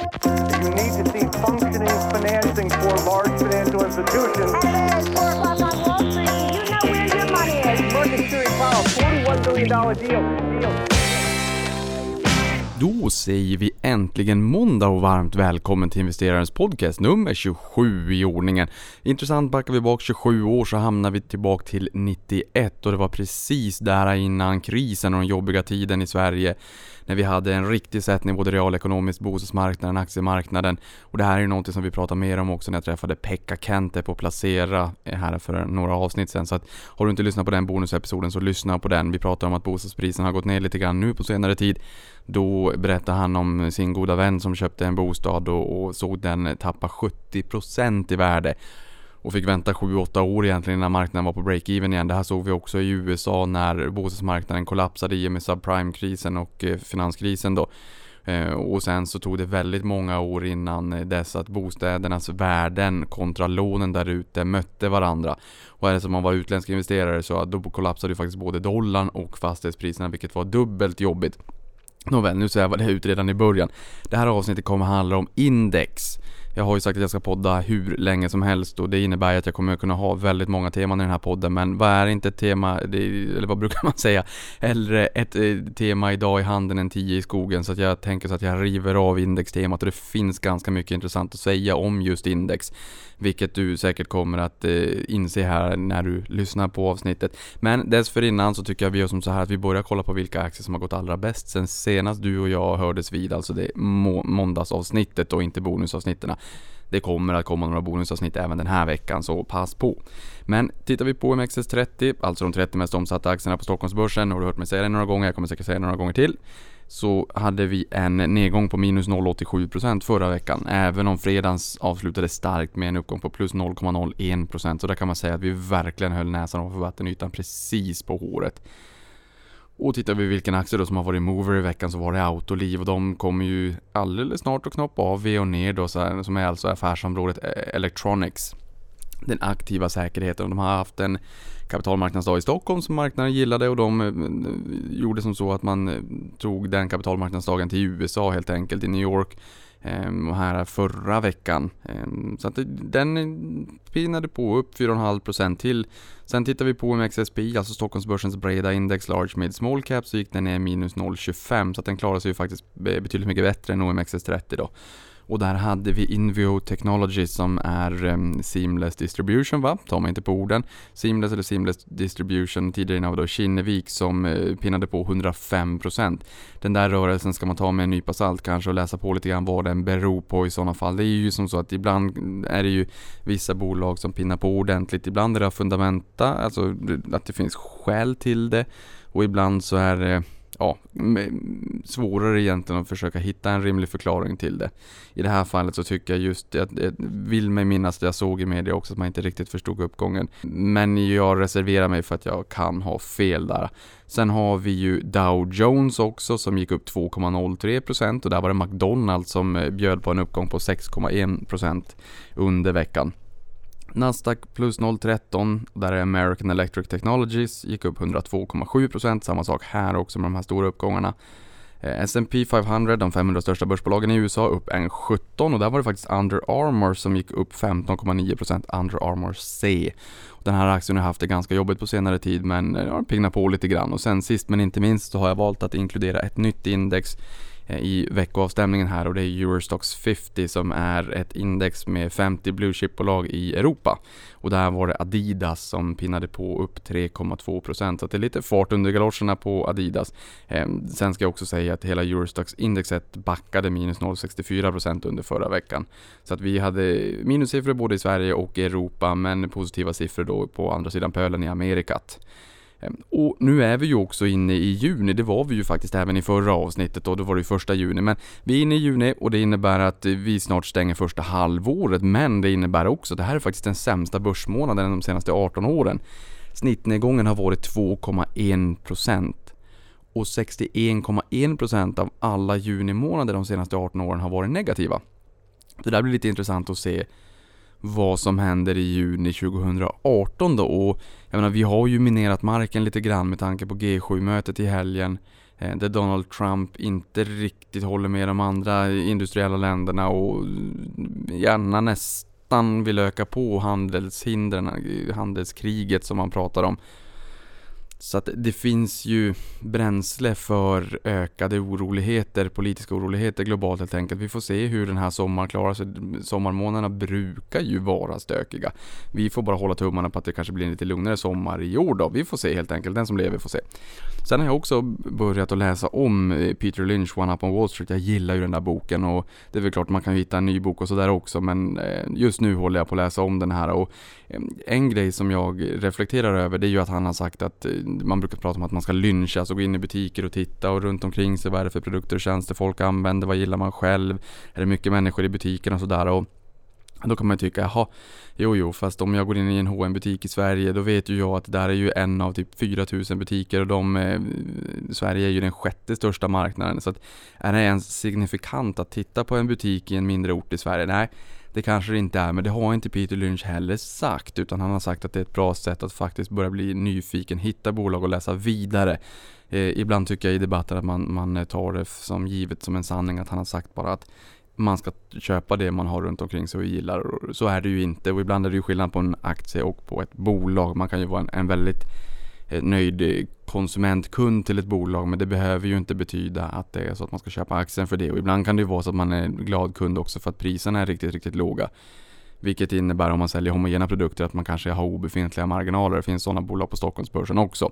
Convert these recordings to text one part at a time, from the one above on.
You need to see functioning financing for large financial institutions. Hello, it's 4 o'clock on Wall Street. You know where your money is. Market Security Powell, $41 billion deal. deal. Då säger vi äntligen måndag och varmt välkommen till investerarens podcast nummer 27 i ordningen. Intressant, backar vi bak 27 år så hamnar vi tillbaka till 91 och det var precis där innan krisen och den jobbiga tiden i Sverige när vi hade en riktig sättning både realekonomiskt, bostadsmarknaden, aktiemarknaden och det här är ju någonting som vi pratar mer om också när jag träffade Pekka Kente på Placera eh, här för några avsnitt sen så att har du inte lyssnat på den bonusepisoden så lyssna på den. Vi pratar om att bostadspriserna har gått ner lite grann nu på senare tid. Då berättade han om sin goda vän som köpte en bostad och, och såg den tappa 70% i värde och fick vänta 7-8 år egentligen innan marknaden var på break-even igen. Det här såg vi också i USA när bostadsmarknaden kollapsade i och med subprime-krisen och eh, finanskrisen då. Eh, och sen så tog det väldigt många år innan eh, dess att bostädernas värden kontra lånen där ute mötte varandra. Och är det som man var utländsk investerare så då kollapsade ju faktiskt både dollarn och fastighetspriserna vilket var dubbelt jobbigt. Nåväl, nu ser jag vad det ut redan i början. Det här avsnittet kommer handla om index. Jag har ju sagt att jag ska podda hur länge som helst och det innebär att jag kommer kunna ha väldigt många teman i den här podden. Men vad är inte ett tema, eller vad brukar man säga? Hellre ett eh, tema idag i handen än tio i skogen. Så att jag tänker så att jag river av indextemat och det finns ganska mycket intressant att säga om just index. Vilket du säkert kommer att eh, inse här när du lyssnar på avsnittet. Men dessförinnan så tycker jag vi gör som så här att vi börjar kolla på vilka aktier som har gått allra bäst sen senast du och jag hördes vid, alltså det må måndagsavsnittet och inte bonusavsnitten. Det kommer att komma några bonusavsnitt även den här veckan, så pass på. Men tittar vi på OMXS30, alltså de 30 mest omsatta aktierna på Stockholmsbörsen, har du hört mig säga det några gånger, jag kommer säkert säga det några gånger till så hade vi en nedgång på minus 0,87% förra veckan. Även om fredagens avslutade starkt med en uppgång på plus 0,01%. Så där kan man säga att vi verkligen höll näsan ovanför vattenytan precis på håret. Och tittar vi vilken aktie då som har varit mover i veckan så var det Autoliv och de kommer ju alldeles snart att knoppa av V och ner då, så här, som är alltså affärsområdet eh, Electronics. Den aktiva säkerheten. De har haft en kapitalmarknadsdag i Stockholm som marknaden gillade och de eh, gjorde som så att man eh, tog den kapitalmarknadsdagen till USA helt enkelt i New York ehm, och här förra veckan. Ehm, så att den eh, pinade på upp 4,5% till. Sen tittar vi på OMXSPI, alltså Stockholmsbörsens breda index Large Mid Small Cap, så gick den ner minus 0,25 så att den klarar sig ju faktiskt betydligt mycket bättre än OMXS30 då. Och där hade vi Invio Technology som är um, Seamless Distribution va? Ta mig inte på orden. Seamless eller Seamless Distribution, tidigare innan var då Kinnevik som uh, pinnade på 105%. Den där rörelsen ska man ta med en nypa salt kanske och läsa på lite grann vad den beror på i sådana fall. Det är ju som så att ibland är det ju vissa bolag som pinnar på ordentligt. Ibland är det fundamenta, alltså att det finns skäl till det. Och ibland så är det ja, svårare egentligen att försöka hitta en rimlig förklaring till det. I det här fallet så tycker jag just, jag, jag vill mig minnas det jag såg i media också att man inte riktigt förstod uppgången. Men jag reserverar mig för att jag kan ha fel där. Sen har vi ju Dow Jones också som gick upp 2,03% och där var det McDonalds som eh, bjöd på en uppgång på 6,1% under veckan. Nasdaq plus 0,13. Där är American Electric Technologies, gick upp 102,7%. Samma sak här också med de här stora uppgångarna. Eh, S&P 500, de 500 största börsbolagen i USA, upp 1,17 och där var det faktiskt Under Armour som gick upp 15,9% Under Armour C. Den här aktien har haft det ganska jobbigt på senare tid men eh, har pignat på lite grann och sen sist men inte minst så har jag valt att inkludera ett nytt index Eh, i veckoavstämningen här och det är Eurostox 50 som är ett index med 50 blue chip-bolag i Europa. Och där var det Adidas som pinnade på upp 3,2% så det är lite fart under galoscherna på Adidas. Eh, sen ska jag också säga att hela Eurostox-indexet backade minus 0,64% under förra veckan. Så att vi hade minussiffror både i Sverige och Europa men positiva siffror då på andra sidan pölen i Amerikat. Ehm, och nu är vi ju också inne i juni, det var vi ju faktiskt även i förra avsnittet och då var det ju första juni. Men vi är inne i juni och det innebär att vi snart stänger första halvåret. Men det innebär också att det här är faktiskt den sämsta börsmånaden de senaste 18 åren. Snittnedgången har varit 2,1% och 61,1% av alla junimånader de senaste 18 åren har varit negativa. Det där blir lite intressant att se vad som händer i juni 2018 då och jag menar vi har ju minerat marken lite grann med tanke på G7-mötet i helgen. Eh, där Donald Trump inte riktigt håller med de andra industriella länderna och gärna nästan vill öka på handelshindren, eh, handelskriget som man pratar om. Så att det finns ju bränsle för ökade oroligheter, politiska oroligheter globalt helt enkelt. Vi får se hur den här sommaren klarar sig. Sommarmånaderna brukar ju vara stökiga. Vi får bara hålla tummarna på att det kanske blir en lite lugnare sommar i år då. Vi får se helt enkelt. Den som lever får se. Sen har jag också börjat att läsa om eh, Peter Lynch, One Up on Wall Street. Jag gillar ju den där boken och det är väl klart man kan hitta en ny bok och sådär också men eh, just nu håller jag på att läsa om den här och Ehm, en grej som jag reflekterar över det är ju att han har sagt att eh, man brukar prata om att man ska lyncha, alltså gå in i butiker och titta och runt omkring sig vad är det för produkter och tjänster folk använder, vad gillar man själv, är det mycket människor i butikerna och sådär och då kan man ju tycka, jaha, jo jo, fast om jag går in i en hm butik i Sverige, då vet ju jag att det där är ju en av typ 4000 butiker och de, eh, Sverige är ju den sjätte största marknaden. Så att, är det ens signifikant att titta på en butik i en mindre ort i Sverige? Nej, det kanske det inte är, men det har inte Peter Lynch heller sagt, utan han har sagt att det är ett bra sätt att faktiskt börja bli nyfiken, hitta bolag och läsa vidare. Eh, ibland tycker jag i debatter att man, man tar det som givet som en sanning att han har sagt bara att man ska köpa det man har runt omkring sig och gillar. Så är det ju inte och ibland är det ju skillnad på en aktie och på ett bolag. Man kan ju vara en, en väldigt Eh, nöjd konsumentkund till ett bolag men det behöver ju inte betyda att det är så att man ska köpa aktien för det och ibland kan det ju vara så att man är glad kund också för att priserna är riktigt, riktigt låga. Vilket innebär om man säljer homogena produkter att man kanske har obefintliga marginaler. Det finns sådana bolag på Stockholmsbörsen också.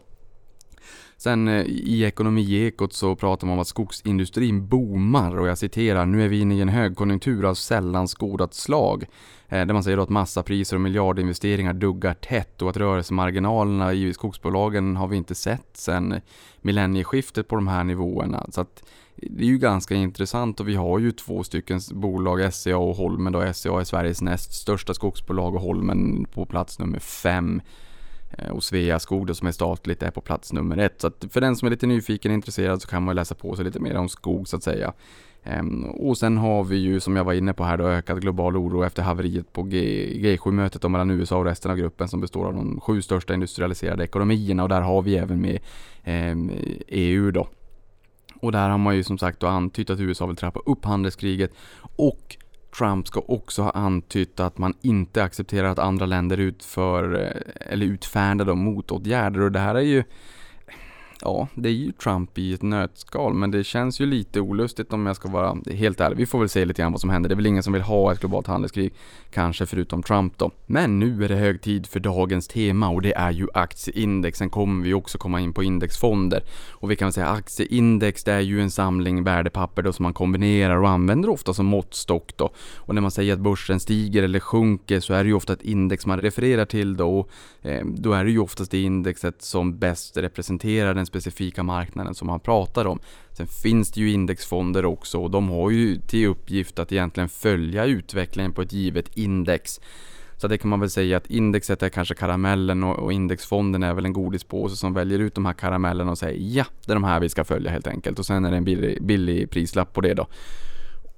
Sen eh, i Ekonomiekot så pratar man om att skogsindustrin boomar och jag citerar “Nu är vi inne i en högkonjunktur av sällan skådat slag” eh, där man säger att massapriser och miljardinvesteringar duggar tätt och att rörelsemarginalerna i skogsbolagen har vi inte sett sedan millennieskiftet på de här nivåerna. Så att eh, det är ju ganska intressant och vi har ju två stycken bolag, SCA och Holmen då. SCA är Sveriges näst största skogsbolag och Holmen på plats nummer fem. Eh, och Sveaskog då, som är statligt är på plats nummer ett. Så att för den som är lite nyfiken och intresserad så kan man läsa på sig lite mer om skog så att säga. Ehm, och sen har vi ju som jag var inne på här då ökad global oro efter haveriet på G, 7-mötet mellan USA och resten av gruppen som består av de sju största industrialiserade ekonomierna och där har vi även med ehm, EU då. Och där har man ju som sagt då antytt att USA vill trappa upp handelskriget och Trump ska också ha antytt att man inte accepterar att andra länder utför eh, eller utfärdar motåtgärder. Och det här är ju Ja, det är ju Trump i ett nötskal, men det känns ju lite olustigt om jag ska vara helt ärlig. Vi får väl se lite grann vad som händer. Det är väl ingen som vill ha ett globalt handelskrig, kanske förutom Trump då. Men nu är det hög tid för dagens tema och det är ju aktieindex. Sen kommer vi också komma in på indexfonder. Och vi kan väl säga aktieindex, det är ju en samling värdepapper då som man kombinerar och använder ofta som måttstock då. Och när man säger att börsen stiger eller sjunker så är det ju ofta ett index man refererar till då. Och, eh, då är det ju oftast det indexet som bäst representerar den specifika marknaden som man pratar om. Sen finns det ju indexfonder också och de har ju till uppgift att egentligen följa utvecklingen på ett givet index. Så det kan man väl säga att indexet är kanske karamellen och, indexfonden är väl en godispåse som väljer ut de här karamellerna och säger ja, det är de här vi ska följa helt enkelt. Och sen är det en billig, billig prislapp på det då.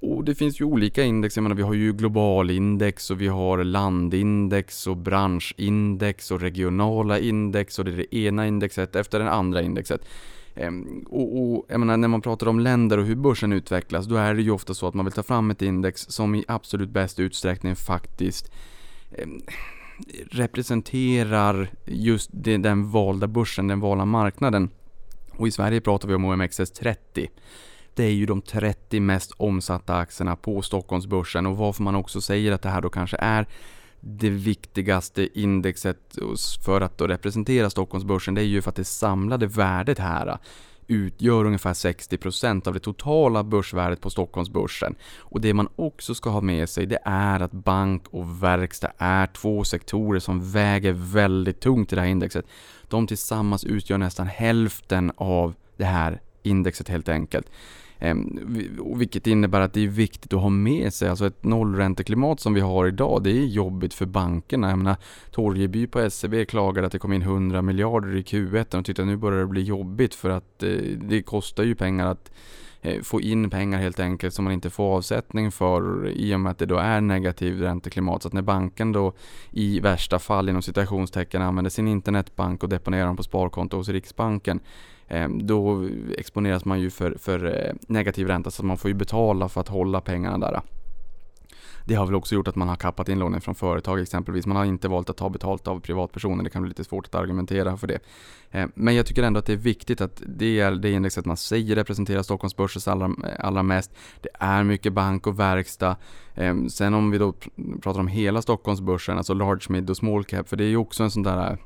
Och det finns ju olika index, jag menar vi har ju globalindex och vi har landindex och branschindex och regionala index och det är det ena indexet efter det andra indexet. Ehm, och, och jag menar, när man pratar om länder och hur börsen utvecklas, då är det ju ofta så att man vill ta fram ett index som i absolut bäst utsträckning faktiskt ehm, representerar just den valda börsen, den valda marknaden. Och i Sverige pratar vi om OMXS30 det är ju de 30 mest omsatta aktierna på Stockholmsbörsen och varför man också säger att det här då kanske är det viktigaste indexet för att då representera Stockholmsbörsen det är ju för att det samlade värdet här utgör ungefär 60% av det totala börsvärdet på Stockholmsbörsen. Och det man också ska ha med sig det är att bank och verkstad är två sektorer som väger väldigt tungt i det här indexet. De tillsammans utgör nästan hälften av det här indexet helt enkelt. Ehm, vilket innebär att det är viktigt att ha med sig, alltså ett nollränteklimat som vi har idag, det är jobbigt för bankerna. Jag menar, Torgeby på SEB klagade att det kom in 100 miljarder i Q1 och tyckte att nu börjar det bli jobbigt för att eh, det kostar ju pengar att eh, få in pengar helt enkelt som man inte får avsättning för i och med att det då är negativ ränteklimat. Så att när banken då i värsta fall inom citationstecken använder sin internetbank och deponerar dem på sparkonto hos Riksbanken Ehm, då exponeras man ju för, för eh, negativ ränta så man får ju betala för att hålla pengarna där. Det har väl också gjort att man har kappat inlåningen från företag exempelvis. Man har inte valt att ta betalt av privatpersoner. Det kan bli lite svårt att argumentera för det. Ehm, men jag tycker ändå att det är viktigt att det är det indexet man säger representerar Stockholmsbörsens allra, allra mest. Det är mycket bank och verkstad. Ehm, sen om vi då pratar om hela Stockholmsbörsen, alltså large, mid och small cap, för det är ju också en sån där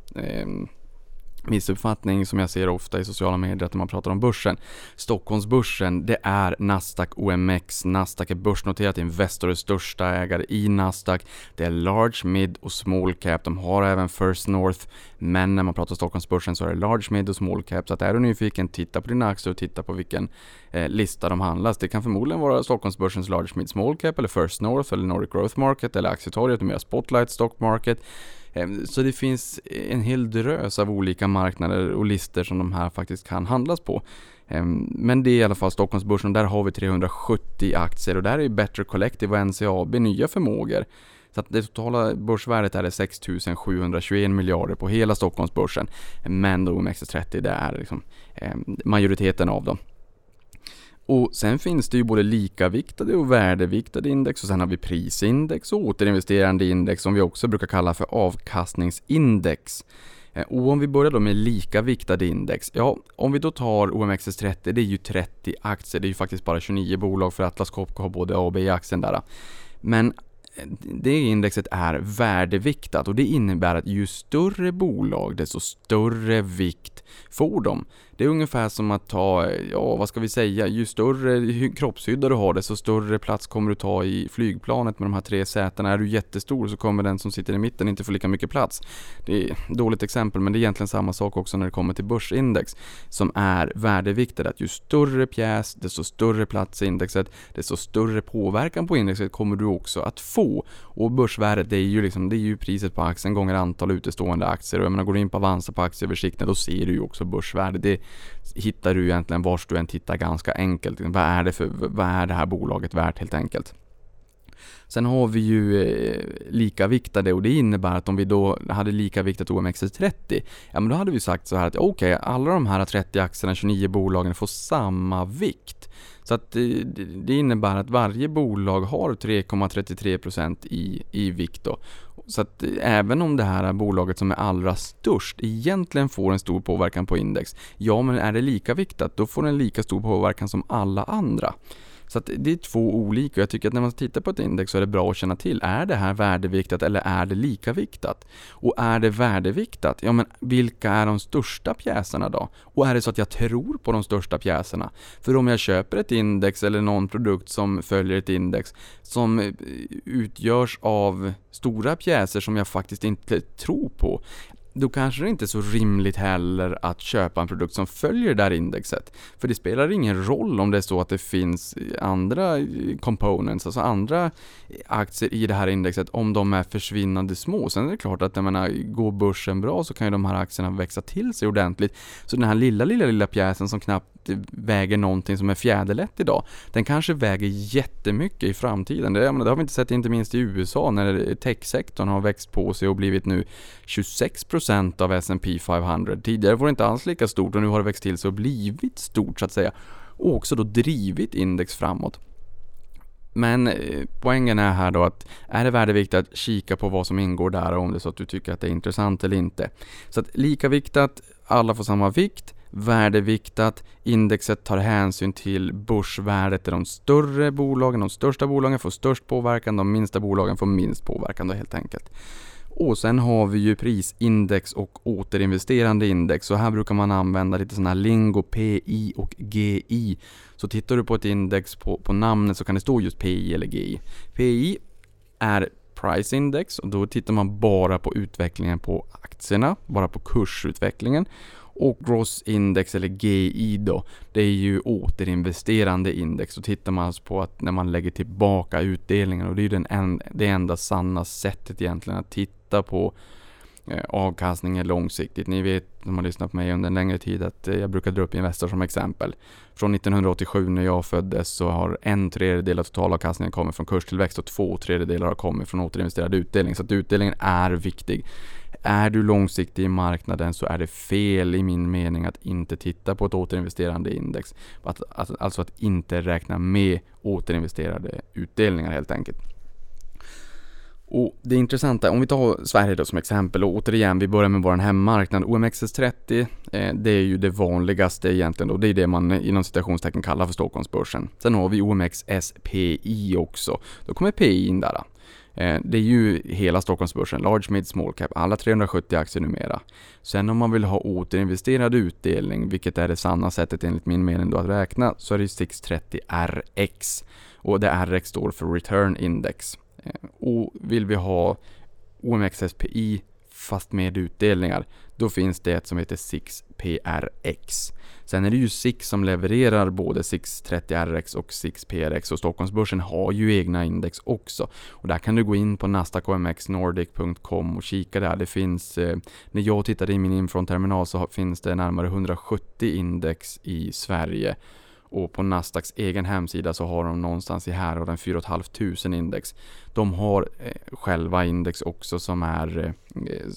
missuppfattning som jag ser ofta i sociala medier att när man pratar om börsen. Stockholmsbörsen, det är Nasdaq OMX. Nasdaq är börsnoterat, Investor är största ägare i Nasdaq. Det är large, mid och small cap. De har även First North. Men när man pratar Stockholmsbörsen så är det large, mid och small cap. Så att är du nyfiken, titta på dina aktier och titta på vilken eh, lista de handlas. Det kan förmodligen vara Stockholmsbörsens large, mid, small cap eller First North eller Nordic Growth Market eller Aktietorget, mer Spotlight Stock Market. Ehm, så det finns en hel drös av olika marknader och listor som de här faktiskt kan handlas på. Ehm, men det är i alla fall Stockholmsbörsen och där har vi 370 aktier och där är Better Collective och NCAB nya förmågor. Så att det totala börsvärdet är 6 721 miljarder på hela Stockholmsbörsen. Men då OMXS30 det är liksom ehm, majoriteten av dem. Och sen finns det ju både likaviktade och värdeviktade index och sen har vi prisindex och återinvesterande index som vi också brukar kalla för avkastningsindex. Eh, och om vi börjar då med likaviktade index, ja om vi då tar OMXS30, det är ju 30 aktier, det är ju faktiskt bara 29 bolag för Atlas Copco har både A och B-aktien där. Men eh, det indexet är värdeviktat och det innebär att ju större bolag desto större vikt får de. Det är ungefär som att ta, ja vad ska vi säga, ju större kroppshydda du har desto större plats kommer du ta i flygplanet med de här tre sätena. Är du jättestor så kommer den som sitter i mitten inte få lika mycket plats. Det är ett dåligt exempel men det är egentligen samma sak också när det kommer till börsindex som är värdeviktade. Att ju större pjäs, desto större plats i indexet, desto större påverkan på indexet kommer du också att få. Och börsvärdet det är ju, liksom, det är ju priset på aktien gånger antal utestående aktier. Och jag menar, går du in på Avanza på aktieöversikten då ser du ju också börsvärdet. Det hittar du egentligen vars du än tittar ganska enkelt. Vad är det, för, vad är det här bolaget värt helt enkelt? Sen har vi ju eh, likaviktade och det innebär att om vi då hade likaviktat OMXS30, ja men då hade vi sagt så här att okej, okay, alla de här 30 aktierna, 29 bolagen får samma vikt. Så att eh, det, det innebär att varje bolag har 3,33% i, i vikt då. Så att även om det här är bolaget som är allra störst egentligen får en stor påverkan på index, ja men är det lika viktat då får den lika stor påverkan som alla andra. Så det är två olika. och Jag tycker att när man tittar på ett index så är det bra att känna till, är det här värdeviktat eller är det likaviktat? Och är det värdeviktat, ja men vilka är de största pjäserna då? Och är det så att jag tror på de största pjäserna? För om jag köper ett index eller någon produkt som följer ett index som eh, utgörs av stora pjäser som jag faktiskt inte tror på, då kanske det inte är så rimligt heller att köpa en produkt som följer det där indexet. För det spelar ingen roll om det är så att det finns andra components, alltså andra aktier i det här indexet, om de är försvinnande små. Sen är det klart att jag menar, går börsen bra så kan ju de här aktierna växa till sig ordentligt. Så den här lilla, lilla, lilla pjäsen som knappt väger någonting som är fjäderlätt idag, den kanske väger jättemycket i framtiden. Det, menar, det har vi inte sett inte minst i USA när techsektorn har växt på sig och blivit nu 26% av S&P 500. Tidigare var det inte alls lika stort och nu har det växt till sig och blivit stort så att säga. Och också då drivit index framåt. Men eh, poängen är här då att är det värdeviktigt att kika på vad som ingår där och om det är så att du tycker att det är intressant eller inte. Så att lika viktat, alla får samma vikt, värdeviktat, indexet tar hänsyn till börsvärdet där de större bolagen, de största bolagen får störst påverkan, de minsta bolagen får minst påverkan då helt enkelt. Och sen har vi ju prisindex och återinvesterande index Så här brukar man använda lite sådana här lingo, PI och GI. Så tittar du på ett index på, på namnet så kan det stå just PI eller GI. PI är price index och då tittar man bara på utvecklingen på aktierna, bara på kursutvecklingen. Och gross index eller GI då, det är ju återinvesterande index. Då tittar man alltså på att när man lägger tillbaka utdelningen och det är ju den en, det enda sanna sättet egentligen att titta på eh, avkastningen långsiktigt. Ni vet, som har lyssnat på mig under en längre tid, att eh, jag brukar dra upp Investor som exempel. Från 1987 när jag föddes så har en tredjedel av totalavkastningen kommit från kurstillväxt och två tredjedelar har kommit från återinvesterad utdelning. Så att utdelningen är viktig är du långsiktig i marknaden så är det fel i min mening att inte titta på ett återinvesterande index. Att, att, alltså att inte räkna med återinvesterade utdelningar helt enkelt. Och det intressanta, om vi tar Sverige då som exempel och återigen, vi börjar med vår hemmamarknad. OMXS30, eh, det är ju det vanligaste egentligen och det är det man inom citationstecken kallar för Stockholmsbörsen. Sen har vi OMXSPI också. Då kommer PI in där. Eh, det är ju hela Stockholmsbörsen, large, mid, small cap, alla 370 aktier numera. Sen om man vill ha återinvesterad utdelning, vilket är det sanna sättet enligt min mening då att räkna, så är det 630 RX. Och det RX står för Return Index. Eh, och vill vi ha OMXSPI fast med utdelningar, då finns det ett som heter 6PRX. Sen är det ju SIX som levererar både 630RX och 6PRX och Stockholmsbörsen har ju egna index också. Och där kan du gå in på nasdaqomxnordic.com och kika där. Det finns, eh, när jag tittade i min infronterminal så finns det närmare 170 index i Sverige och på Nasdaqs egen hemsida så har de någonstans i här och den 4 500 index. De har eh, själva index också som är eh,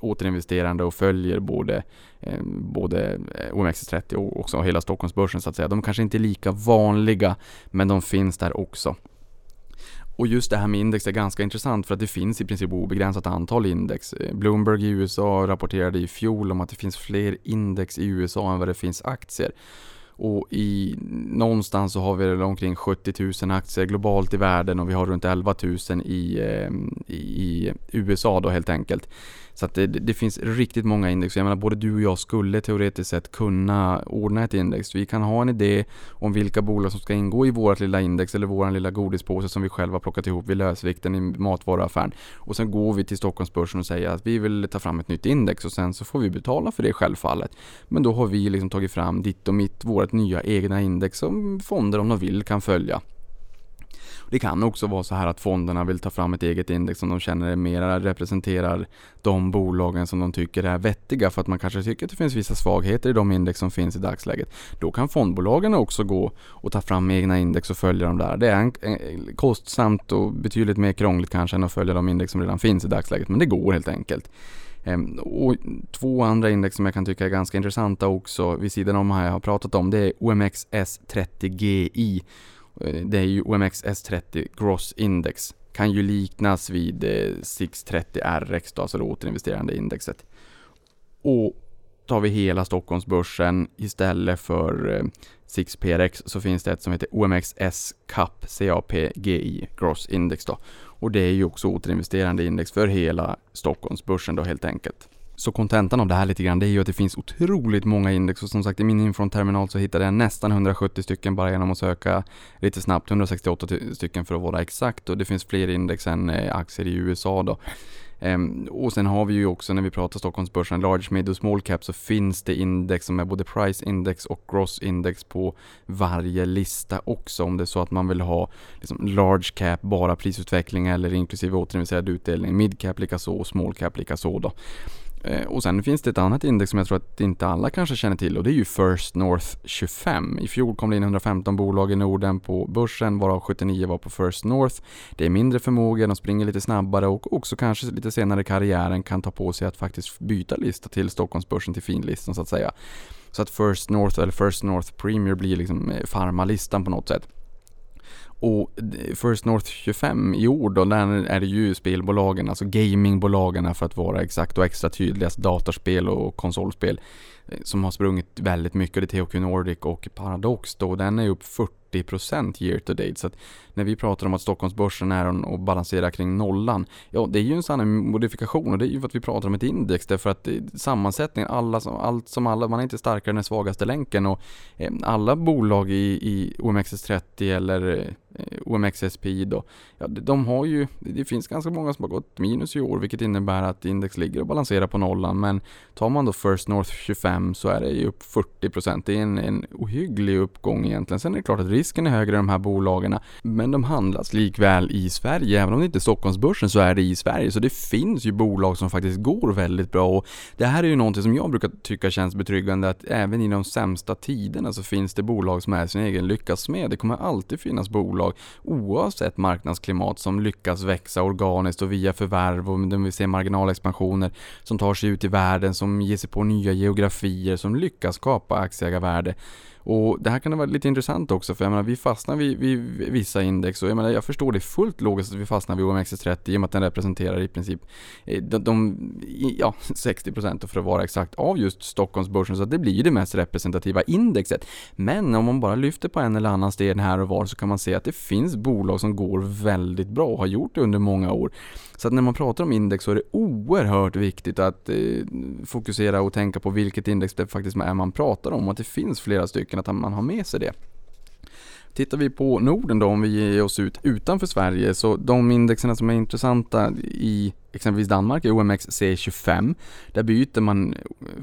återinvesterande och följer både, eh, både OMXS30 och också hela Stockholmsbörsen så att säga. De kanske inte är lika vanliga men de finns där också. Och just det här med index är ganska intressant för att det finns i princip obegränsat antal index. Bloomberg i USA rapporterade i fjol om att det finns fler index i USA än vad det finns aktier. Och i, någonstans så har vi omkring 70 000 aktier globalt i världen och vi har runt 11 000 i, eh, i, i USA då helt enkelt. Så att det, det, finns riktigt många index. Jag menar både du och jag skulle teoretiskt sett kunna ordna ett index. Vi kan ha en idé om vilka bolag som ska ingå i vårt lilla index eller vår lilla godispåse som vi själva plockat ihop vid lösvikten i matvaruaffären. Och sen går vi till Stockholmsbörsen och säger att vi vill ta fram ett nytt index och sen så får vi betala för det självfallet. Men då har vi liksom tagit fram ditt och mitt, vårt nya egna index som fonder om de vill kan följa. Det kan också vara så här att fonderna vill ta fram ett eget index som de känner mer representerar de bolagen som de tycker är vettiga för att man kanske tycker att det finns vissa svagheter i de index som finns i dagsläget. Då kan fondbolagen också gå och ta fram egna index och följa dem där. Det är en, en, kostsamt och betydligt mer krångligt kanske än att följa de index som redan finns i dagsläget, men det går helt enkelt. Ehm, och två andra index som jag kan tycka är ganska intressanta också vid sidan om här jag har pratat om det är OMXS30GI. Eh, det är ju OMX S30 Gross Index. Kan ju liknas vid eh, 630RX då, alltså det återinvesterande indexet. Och tar vi hela Stockholmsbörsen istället för eh, 6PRX så finns det ett som heter OMX S CAP CAPGI Gross Index då. Och det är ju också återinvesterande index för hela Stockholmsbörsen då helt enkelt. Så kontentan av det här lite grann, det är ju att det finns otroligt många index och som sagt i min infronterminal så hittade jag nästan 170 stycken bara genom att söka lite snabbt, 168 stycken för att vara exakt och det finns fler index än eh, aktier i USA då. Um, och sen har vi ju också när vi pratar Stockholmsbörsen, large, mid och small cap så finns det index som är både price index och gross index på varje lista också om det är så att man vill ha liksom, large cap, bara prisutveckling eller inklusive återinvesterad utdelning, mid cap likaså och small cap likaså då. Eh, och sen finns det ett annat index som jag tror att inte alla kanske känner till och det är ju First North 25. I fjol kom det in 115 bolag i Norden på börsen varav 79 var på First North. Det är mindre förmåga, de springer lite snabbare och också kanske lite senare i karriären kan ta på sig att faktiskt byta lista till Stockholmsbörsen till finlistan så att säga. Så att First North eller First North Premier blir liksom eh, farmalistan på något sätt. Och First North 25 i år då, där är det ju spelbolagen, alltså gamingbolagen för att vara exakt och extra tydligast, datorspel och konsolspel som har sprungit väldigt mycket. Det är THQ Nordic och Paradox då, den är upp 40% year to date. Så att när vi pratar om att Stockholmsbörsen är och balanserar kring nollan, ja det är ju en sann modifikation. Och det är ju för att vi pratar om ett index. Därför att sammansättningen, alla, allt som alla, man är inte starkare än den svagaste länken. Och eh, alla bolag i, i OMXS30 eller eh, OMXSPI då, ja, de har ju, det finns ganska många som har gått minus i år vilket innebär att index ligger och balanserar på nollan. Men tar man då First North 25 så är det ju upp 40% det är en, en ohygglig uppgång egentligen. Sen är det klart att risken är högre i de här bolagen. Men de handlas likväl i Sverige. Även om det inte är Stockholmsbörsen så är det i Sverige. Så det finns ju bolag som faktiskt går väldigt bra. Och det här är ju någonting som jag brukar tycka känns betryggande att även i de sämsta tiderna så finns det bolag som är sin egen lyckas med. Det kommer alltid finnas bolag oavsett marknadsklimat som lyckas växa organiskt och via förvärv och de vill se marginalexpansioner som tar sig ut i världen, som ger sig på nya geografier, som lyckas skapa aktieägarvärde. Och det här kan vara lite intressant också för jag menar vi fastnar vid, vid vissa index och jag menar jag förstår det fullt logiskt att vi fastnar vid OMXS30 i och med att den representerar i princip eh, de, de ja, 60% för att vara exakt av just Stockholmsbörsen så det blir det mest representativa indexet. Men om man bara lyfter på en eller annan sten här och var så kan man se att det finns bolag som går väldigt bra och har gjort det under många år. Så att när man pratar om index så är det oerhört viktigt att eh, fokusera och tänka på vilket index det faktiskt är man pratar om och att det finns flera stycken, att man har med sig det. Tittar vi på Norden då, om vi ger oss ut utanför Sverige, så de indexerna som är intressanta i exempelvis Danmark är OMX C25. Där byter man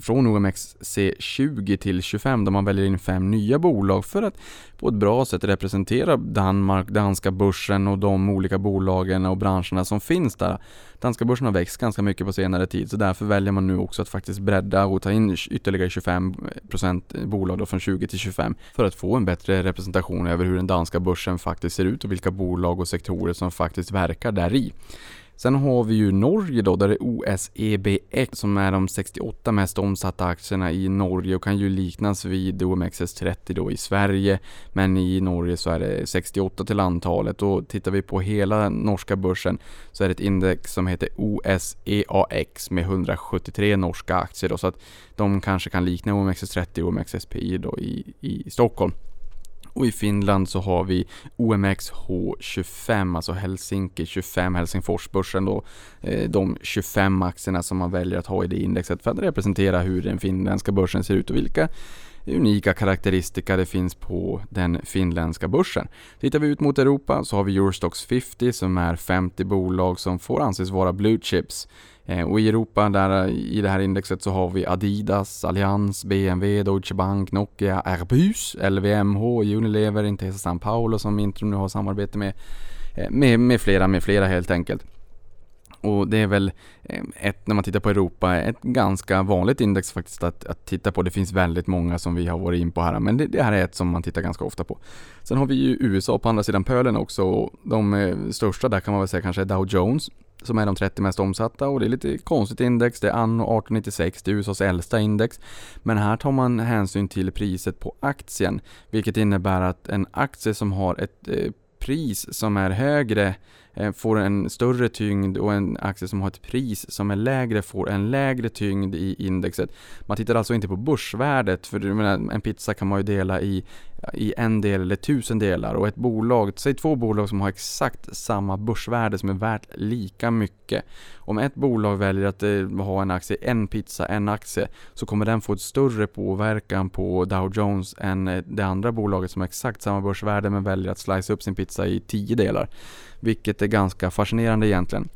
från OMX C20 till 25 där man väljer in fem nya bolag för att på ett bra sätt representera Danmark, danska börsen och de olika bolagen och branscherna som finns där. Danska börsen har växt ganska mycket på senare tid så därför väljer man nu också att faktiskt bredda och ta in ytterligare 25% bolag då från 20 till 25 för att få en bättre representation över hur den danska börsen faktiskt ser ut och vilka bolag och sektorer som faktiskt verkar där i. Sen har vi ju Norge då, där det är OSEBX som är de 68 mest omsatta aktierna i Norge och kan ju liknas vid OMXS30 då i Sverige. Men i Norge så är det 68 till antalet och tittar vi på hela norska börsen så är det ett index som heter OSEAX med 173 norska aktier då, så att de kanske kan likna OMXS30 och OMXSPI då i, i Stockholm. Och i Finland så har vi OMXH25, alltså Helsinki 25, Helsingforsbörsen då. Eh, de 25 aktierna som man väljer att ha i det indexet för att representera hur den finländska börsen ser ut och vilka unika karaktäristika det finns på den finländska börsen. Tittar vi ut mot Europa så har vi Eurostox 50 som är 50 bolag som får anses vara blue chips. Eh, och i Europa, där i det här indexet så har vi Adidas, Allians, BMW, Deutsche Bank, Nokia, Airbus, LVMH, Unilever, Intesa San Paolo som Intrum nu har samarbete med, eh, med, med flera, med flera helt enkelt. Och det är väl eh, ett, när man tittar på Europa, ett ganska vanligt index faktiskt att, att titta på. Det finns väldigt många som vi har varit in på här, men det, det, här är ett som man tittar ganska ofta på. Sen har vi ju USA på andra sidan pölen också och de största där kan man väl säga kanske är Dow Jones som är de 30 mest omsatta och det är lite konstigt index. Det är anno 1896, det är USAs äldsta index. Men här tar man hänsyn till priset på aktien, vilket innebär att en aktie som har ett eh, pris som är högre Eh, får en större tyngd och en aktie som har ett pris som är lägre får en lägre tyngd i indexet. Man tittar alltså inte på börsvärdet, för en pizza kan man ju dela i i en del eller tusen delar och ett bolag, säg två bolag som har exakt samma börsvärde som är värt lika mycket. Om ett bolag väljer att eh, ha en aktie, en pizza, en aktie, så kommer den få ett större påverkan på Dow Jones än eh, det andra bolaget som har exakt samma börsvärde men väljer att slice upp sin pizza i tio delar. Vilket är ganska fascinerande egentligen.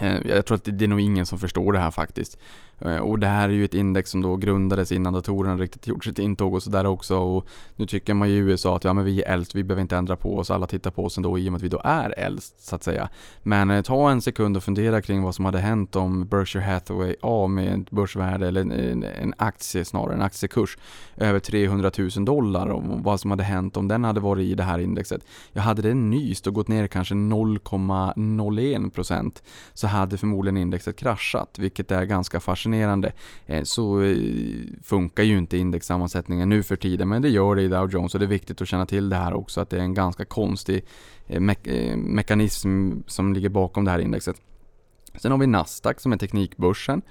Eh, jag tror att det är nog ingen som förstår det här faktiskt. Eh, och det här är ju ett index som då grundades innan datorerna riktigt gjort sitt intåg och sådär också. Och nu tycker man ju i USA att ja, men vi är äldst, vi behöver inte ändra på oss, alla tittar på oss ändå i och med att vi då är äldst så att säga. Men eh, ta en sekund och fundera kring vad som hade hänt om Berkshire Hathaway A med ett börsvärde eller en, en aktie snarare, en aktiekurs över 300 000 dollar och vad som hade hänt om den hade varit i det här indexet. Jag hade den nyst och gått ner kanske 0,01% så hade förmodligen indexet kraschat, vilket är ganska fascinerande fascinerande. Eh, så eh, funkar ju inte indexsammansättningen nu för tiden, men det gör det i Dow Jones och det är viktigt att känna till det här också att det är en ganska konstig eh, me mekanism som ligger bakom det här indexet. Sen har vi Nasdaq som är teknikbörsen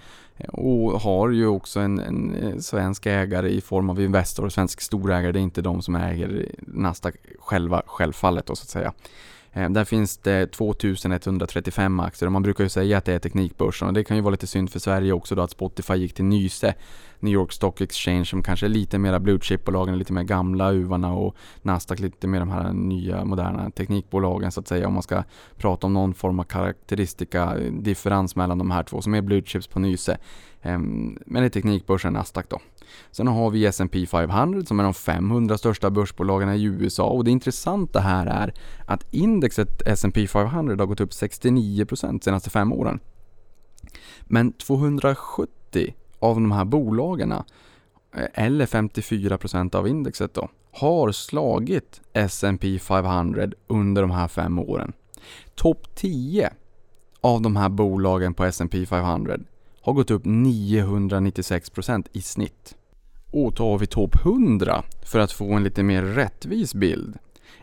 och har ju också en, en svensk ägare i form av Investor, svensk storägare. Det är inte de som äger Nasdaq själva, självfallet då så att säga. Eh, där finns det 2135 aktier och man brukar ju säga att det är teknikbörsen och det kan ju vara lite synd för Sverige också då att Spotify gick till Nyse, New York Stock Exchange som kanske är lite mera blue chip-bolagen, lite mer gamla uvarna och Nasdaq lite mer de här nya moderna teknikbolagen så att säga om man ska prata om någon form av karaktäristika eh, differens mellan de här två som är blue chips på Nyse. Ehm, men det är teknikbörsen Nasdaq då. Sen har vi S&P 500 som är de 500 största börsbolagen i USA och det intressanta här är att indexet S&P 500 har gått upp 69% de senaste fem åren. Men 270 av de här bolagen, eh, eller 54% av indexet då, har slagit S&P 500 under de här fem åren. Topp 10 av de här bolagen på S&P 500 har gått upp 996% i snitt. Och tar vi topp 100 för att få en lite mer rättvis bild,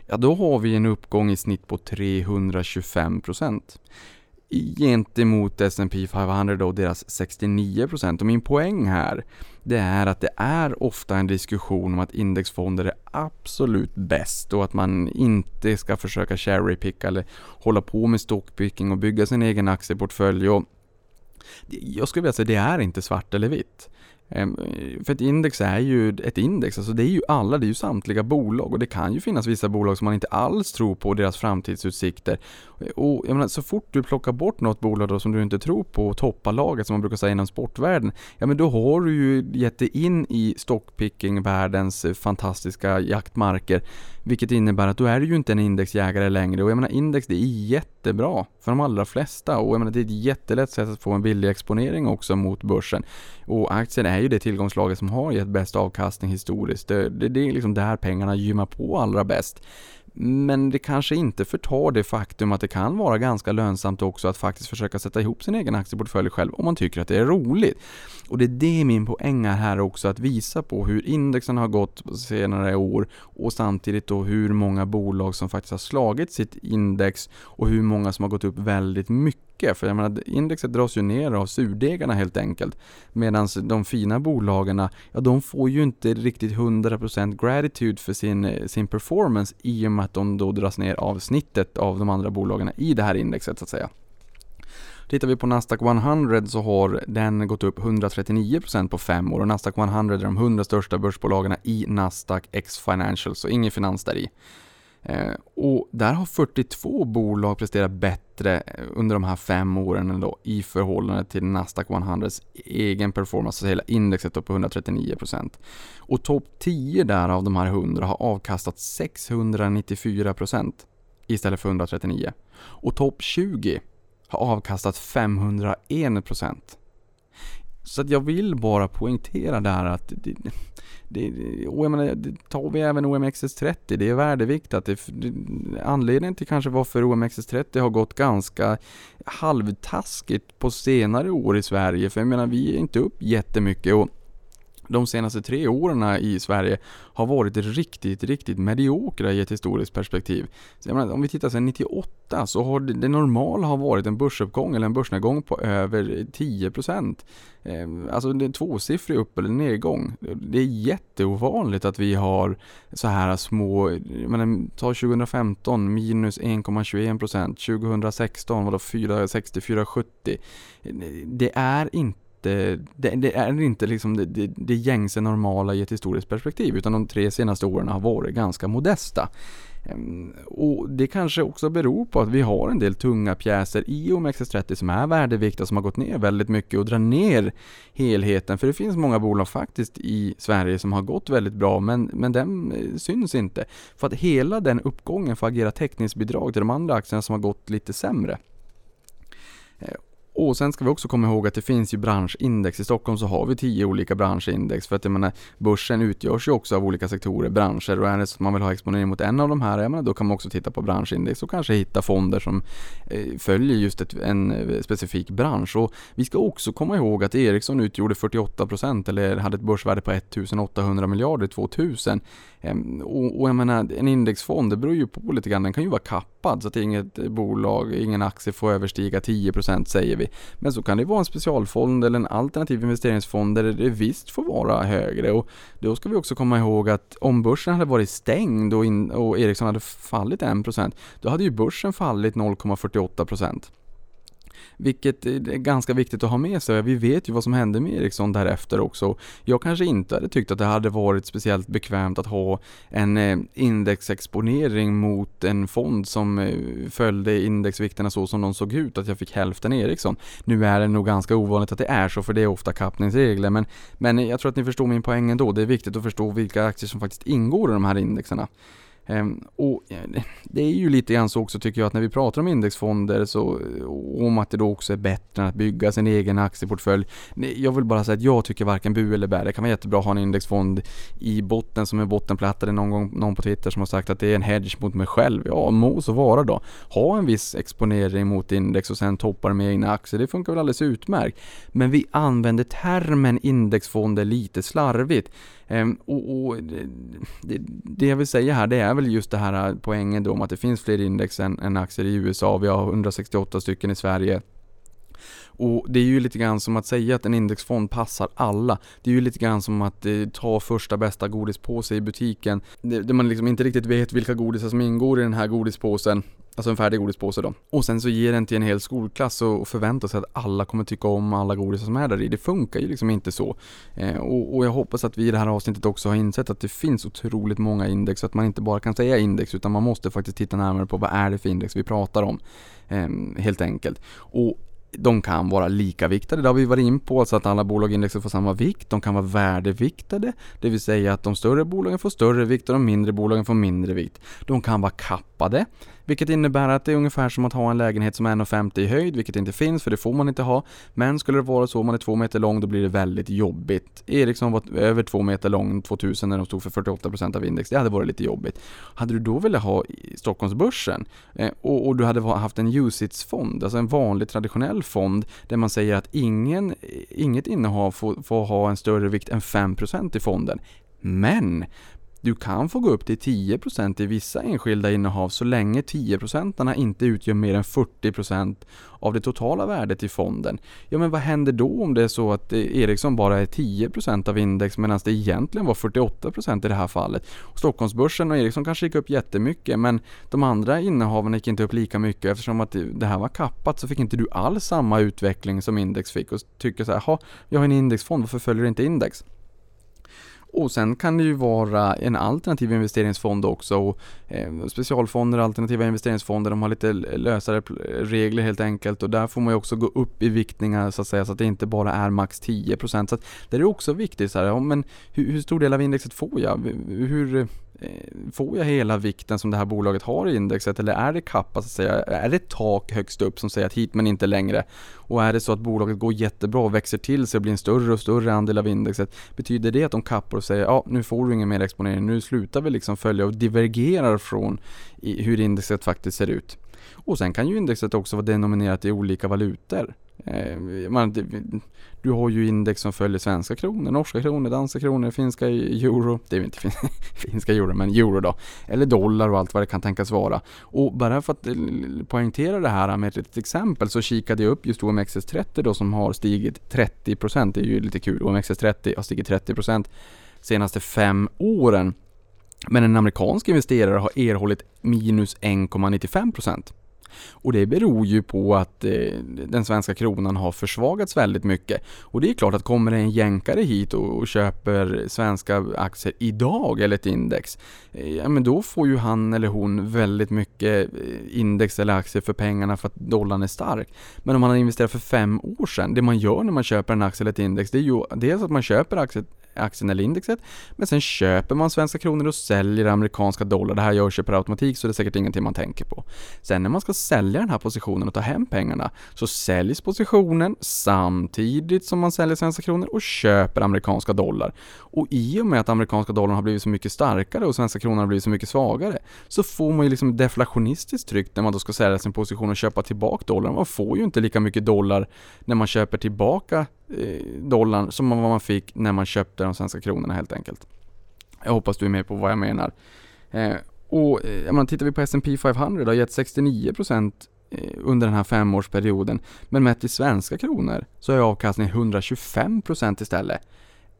ja då har vi en uppgång i snitt på 325% gentemot S&P 500 och deras 69%. Och min poäng här, det är att det är ofta en diskussion om att indexfonder är absolut bäst och att man inte ska försöka cherrypicka eller hålla på med stockpicking och bygga sin egen aktieportfölj. Och jag skulle vilja säga det är inte svart eller vitt. Ehm, för ett index är ju ett index, alltså det är ju alla, det är ju samtliga bolag och det kan ju finnas vissa bolag som man inte alls tror på deras framtidsutsikter. Och jag menar, så fort du plockar bort något bolag då som du inte tror på och toppar laget som man brukar säga inom sportvärlden, ja men då har du ju gett dig in i stockpicking-världens eh, fantastiska jaktmarker. Vilket innebär att då är du ju inte en indexjägare längre och jag menar index det är jättebra för de allra flesta och jag menar det är ett jättelätt sätt att få en billig exponering också mot börsen. Och aktien är ju det tillgångslaget som har gett bäst avkastning historiskt. Det, det, det är liksom där pengarna gymmar på allra bäst. Men det kanske inte förtar det faktum att det kan vara ganska lönsamt också att faktiskt försöka sätta ihop sin egen aktieportfölj själv om man tycker att det är roligt. Och det är det min poäng är här också, att visa på hur indexen har gått på senare år och samtidigt då hur många bolag som faktiskt har slagit sitt index och hur många som har gått upp väldigt mycket. För jag menar, indexet dras ju ner av surdegarna helt enkelt. Medan de fina bolagen, ja de får ju inte riktigt 100% gratitude för sin, sin performance i och med att de då dras ner av snittet av de andra bolagen i det här indexet så att säga. Tittar vi på Nasdaq 100 så har den gått upp 139% på fem år och Nasdaq 100 är de 100 största börsbolagen i Nasdaq X Financial, så ingen finans där i. Eh, och där har 42 bolag presterat bättre eh, under de här fem åren ändå, i förhållande till Nasdaq 100s egen performance, alltså hela indexet upp på 139%. Och topp 10 där av de här 100 har avkastat 694% istället för 139. Och topp 20 har avkastat 501%. Så att jag vill bara poängtera där att det, och jag menar, det tar vi även OMXS30, det är värdeviktat. Det, det, anledningen till kanske varför OMXS30 har gått ganska halvtaskigt på senare år i Sverige, för jag menar vi är inte upp jättemycket och de senaste tre åren i Sverige har varit riktigt, riktigt mediokra i ett historiskt perspektiv. Så menar, om vi tittar sedan 98 så har det, det normala har varit en börsuppgång eller en börsnedgång på över 10%. Eh, alltså det är tvåsiffrig upp eller nedgång. Det är jätteovanligt att vi har så här små, menar, ta 2015 minus 1,21%, 2016 var det 4,60-4,70. Det är inte Eh, det, det, är inte liksom det, det, det gängse normala i ett historiskt perspektiv utan de tre senaste åren har varit ganska modesta. Ehm, och Det kanske också beror på att vi har en del tunga pjäser i OMXS30 som är värdevikta som har gått ner väldigt mycket och drar ner helheten. För det finns många bolag faktiskt i Sverige som har gått väldigt bra men, men den eh, syns inte. För att hela den uppgången får agera täckningsbidrag till de andra aktierna som har gått lite sämre. Eh, och sen ska vi också komma ihåg att det finns ju branschindex. I Stockholm så har vi tio olika branschindex för att jag menar, börsen utgörs ju också av olika sektorer, branscher och är det så att man vill ha exponering mot en av de här, jag menar, då kan man också titta på branschindex och kanske hitta fonder som eh, följer just ett, en eh, specifik bransch. Och vi ska också komma ihåg att Ericsson utgjorde 48% eller hade ett börsvärde på 1800 miljarder 2000. Ehm, och, och jag menar, en indexfond, det beror ju på lite grann, den kan ju vara kappad så att inget bolag, ingen aktie får överstiga 10% säger vi. Men så kan det vara en specialfond eller en alternativ investeringsfond där det visst får vara högre. Och då ska vi också komma ihåg att om börsen hade varit stängd och, in, och Ericsson hade fallit 1% då hade ju börsen fallit 0,48%. Vilket eh, är ganska viktigt att ha med sig. Vi vet ju vad som hände med Ericsson därefter också. Jag kanske inte hade tyckt att det hade varit speciellt bekvämt att ha en eh, indexexponering mot en fond som eh, följde indexvikterna så som de såg ut, att jag fick hälften Ericsson. Nu är det nog ganska ovanligt att det är så, för det är ofta kappningsregler, men, men jag tror att ni förstår min poäng ändå. Det är viktigt att förstå vilka aktier som faktiskt ingår i de här indexerna. Ehm, och eh, det är ju lite grann så också tycker jag att när vi pratar om indexfonder så eh, om att det då också är bättre än att bygga sin egen aktieportfölj. Jag vill bara säga att jag tycker varken bu eller bä. Det kan vara jättebra att ha en indexfond i botten som är bottenplatta. Det är någon gång någon på Twitter som har sagt att det är en hedge mot mig själv. Ja, må så vara då. Ha en viss exponering mot index och sen toppa med egna aktier. Det funkar väl alldeles utmärkt. Men vi använder termen indexfonder lite slarvigt. Ehm, och, och det, det, jag vill säga här det är väl just det här äh, poängen då om att det finns fler index än, än aktier i USA. Vi har 168 stycken i Sverige. Och det är ju lite grann som att säga att en indexfond passar alla. Det är ju lite grann som att eh, ta första bästa godispåse i butiken. Där man liksom inte riktigt vet vilka godisar som ingår i den här godispåsen. Alltså en färdig godispåse då. Och sen så ger den till en hel skolklass och förväntar sig att alla kommer tycka om alla godisar som är där i. Det funkar ju liksom inte så. Eh, och, och, jag hoppas att vi i det här avsnittet också har insett att det finns otroligt många index. Så att man inte bara kan säga index utan man måste faktiskt titta närmare på vad är det för index vi pratar om. Eh, helt enkelt. Och de kan vara lika viktade, det har vi varit in på, så att alla bolag i indexet får samma vikt. De kan vara värdeviktade, det vill säga att de större bolagen får större vikt och de mindre bolagen får mindre vikt. De kan vara kappade, vilket innebär att det är ungefär som att ha en lägenhet som är 1,50 i höjd, vilket inte finns för det får man inte ha. Men skulle det vara så, om man är två meter lång, då blir det väldigt jobbigt. Ericsson var över två meter lång 2000 när de stod för 48% av index. Det hade varit lite jobbigt. Hade du då velat ha Stockholmsbörsen eh, och, och, du hade haft en USITS-fond, alltså en vanlig traditionell fond där man säger att ingen, inget innehav får, får ha en större vikt än 5% i fonden. Men du kan få gå upp till 10% i vissa enskilda innehav så länge 10% inte utgör mer än 40% av det totala värdet i fonden. Ja men vad händer då om det är så att eh, Ericsson bara är 10% av index medan det egentligen var 48% i det här fallet. Stockholmsbörsen och Ericsson kanske gick upp jättemycket men de andra innehaven gick inte upp lika mycket eftersom att det här var kappat så fick inte du alls samma utveckling som index fick och tycker så här, jag har en indexfond, varför följer inte index? Och sen kan det ju vara en alternativ investeringsfond också. Och, eh, specialfonder, alternativa investeringsfonder, de har lite lösare regler helt enkelt och där får man ju också gå upp i viktningar så att säga så att det inte bara är max 10%. Så att det är också viktigt så här, ja, men hur, hur stor del av indexet får jag? Hur, Eh, får jag hela vikten som det här bolaget har i indexet eller är det kappat så att säga? Är det tak högst upp som säger att hit men inte längre? Och är det så att bolaget går jättebra och växer till sig och blir en större och större andel av indexet, betyder det att de kappar och säger ja nu får du ingen mer exponering, nu slutar vi liksom följa och divergerar från hur indexet faktiskt ser ut. Och sen kan ju indexet också vara denominerat i olika valutor. Eh, man, du har ju index som följer svenska kronor, norska kronor, danska kronor, finska euro, det är inte inte finska euro men euro då, eller dollar och allt vad det kan tänkas vara. Och bara för att eh, poängtera det här med ett litet exempel så kikade jag upp just OMXS30 då som har stigit 30%, det är ju lite kul, OMXS30 har stigit 30% senaste fem åren. Men en amerikansk investerare har erhållit minus 1,95%. Och det beror ju på att eh, den svenska kronan har försvagats väldigt mycket. Och det är klart att kommer det en jänkare hit och, och köper svenska aktier idag eller ett index, eh, ja men då får ju han eller hon väldigt mycket eh, index eller aktier för pengarna för att dollarn är stark. Men om man har investerat för fem år sedan, det man gör när man köper en aktie eller ett index, det är ju dels att man köper aktier aktien eller indexet. Men sen köper man svenska kronor och säljer amerikanska dollar. Det här görs ju per automatik så det är säkert ingenting man tänker på. Sen när man ska sälja den här positionen och ta hem pengarna så säljs positionen samtidigt som man säljer svenska kronor och köper amerikanska dollar. Och i och med att amerikanska dollarn har blivit så mycket starkare och svenska kronan har blivit så mycket svagare så får man ju liksom deflationistiskt tryck när man då ska sälja sin position och köpa tillbaka dollarn. Man får ju inte lika mycket dollar när man köper tillbaka Eh, dollarn som vad man fick när man köpte de svenska kronorna helt enkelt. Jag hoppas du är med på vad jag menar. Eh, och eh, jag menar, tittar vi på S&P 500 har gett 69% eh, under den här femårsperioden. Men mätt i svenska kronor så är avkastningen 125% istället.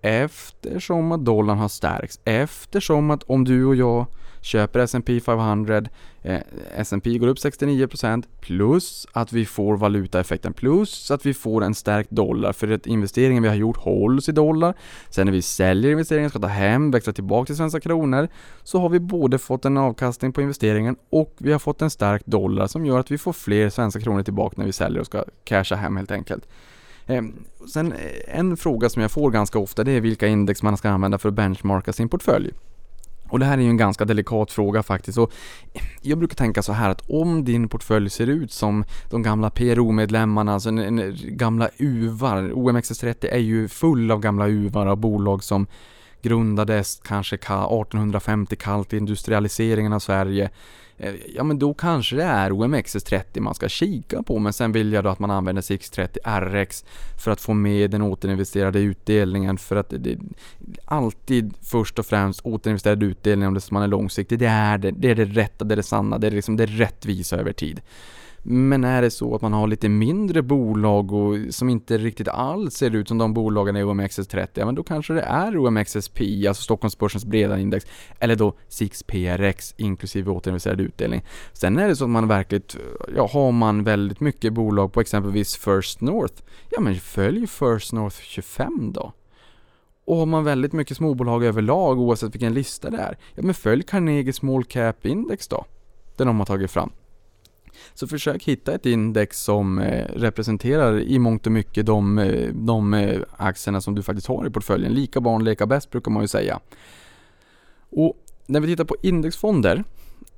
Eftersom att dollarn har stärkts, eftersom att om du och jag köper S&P 500, eh, S&P går upp 69% plus att vi får valutaeffekten plus att vi får en stärkt dollar för att investeringen vi har gjort hålls i dollar. Sen när vi säljer investeringen, ska ta hem, växla tillbaka till svenska kronor så har vi både fått en avkastning på investeringen och vi har fått en stärkt dollar som gör att vi får fler svenska kronor tillbaka när vi säljer och ska casha hem helt enkelt. Ehm, sen eh, en fråga som jag får ganska ofta det är vilka index man ska använda för att benchmarka sin portfölj. Och det här är ju en ganska delikat fråga faktiskt. Och jag brukar tänka så här att om din portfölj ser ut som de gamla PRO-medlemmarna, alltså en, en, gamla UVar. OMXS30 är ju full av gamla UVar av bolag som grundades kanske 1850 kallt industrialiseringen av Sverige. Eh, ja men då kanske det är OMXS30 man ska kika på men sen vill jag då att man använder 630 RX för att få med den återinvesterade utdelningen för att det alltid först och främst återinvesterad utdelning om det som man är långsiktig. Det är det, det är det rätta, det är det sanna, det är liksom det rättvisa över tid. Men är det så att man har lite mindre bolag och som inte riktigt alls ser ut som de bolagen i OMXS30, ja men då kanske det är OMXSP, alltså Stockholmsbörsens breda index, eller då 6PRX inklusive återinvesterad utdelning. Sen är det så att man verkligen, ja har man väldigt mycket bolag på exempelvis First North, ja men följ First North 25 då. Och har man väldigt mycket småbolag överlag oavsett vilken lista det är, ja men följ Carnegie Small Cap Index då. Den de har tagit fram. Så försök hitta ett index som eh, representerar i mångt och mycket de, eh, de eh, aktierna som du faktiskt har i portföljen. Lika barn leka bäst brukar man ju säga. Och när vi tittar på indexfonder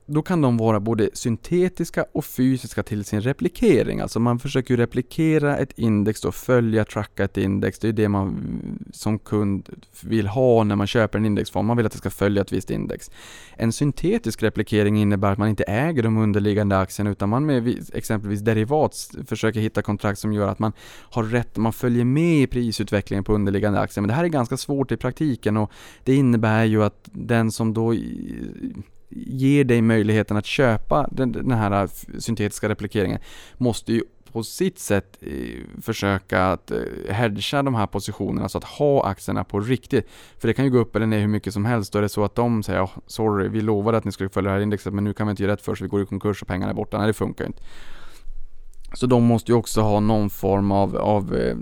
då kan de vara både syntetiska och fysiska till sin replikering. Alltså man försöker replikera ett index och följa, tracka ett index. Det är det man som kund vill ha när man köper en indexfond. Man vill att det ska följa ett visst index. En syntetisk replikering innebär att man inte äger de underliggande aktierna utan man med exempelvis derivat försöker hitta kontrakt som gör att man har rätt, man följer med i prisutvecklingen på underliggande aktier. Men det här är ganska svårt i praktiken och det innebär ju att den som då ger dig möjligheten att köpa den, den här syntetiska replikeringen måste ju på sitt sätt eh, försöka att eh, hedga de här positionerna så att ha aktierna på riktigt. För det kan ju gå upp eller ner hur mycket som helst. Då är det så att de säger oh, sorry, vi lovade att ni skulle följa det här indexet men nu kan vi inte göra rätt för så vi går i konkurs och pengarna är borta. Nej, det funkar inte. Så de måste ju också ha någon form av, av eh,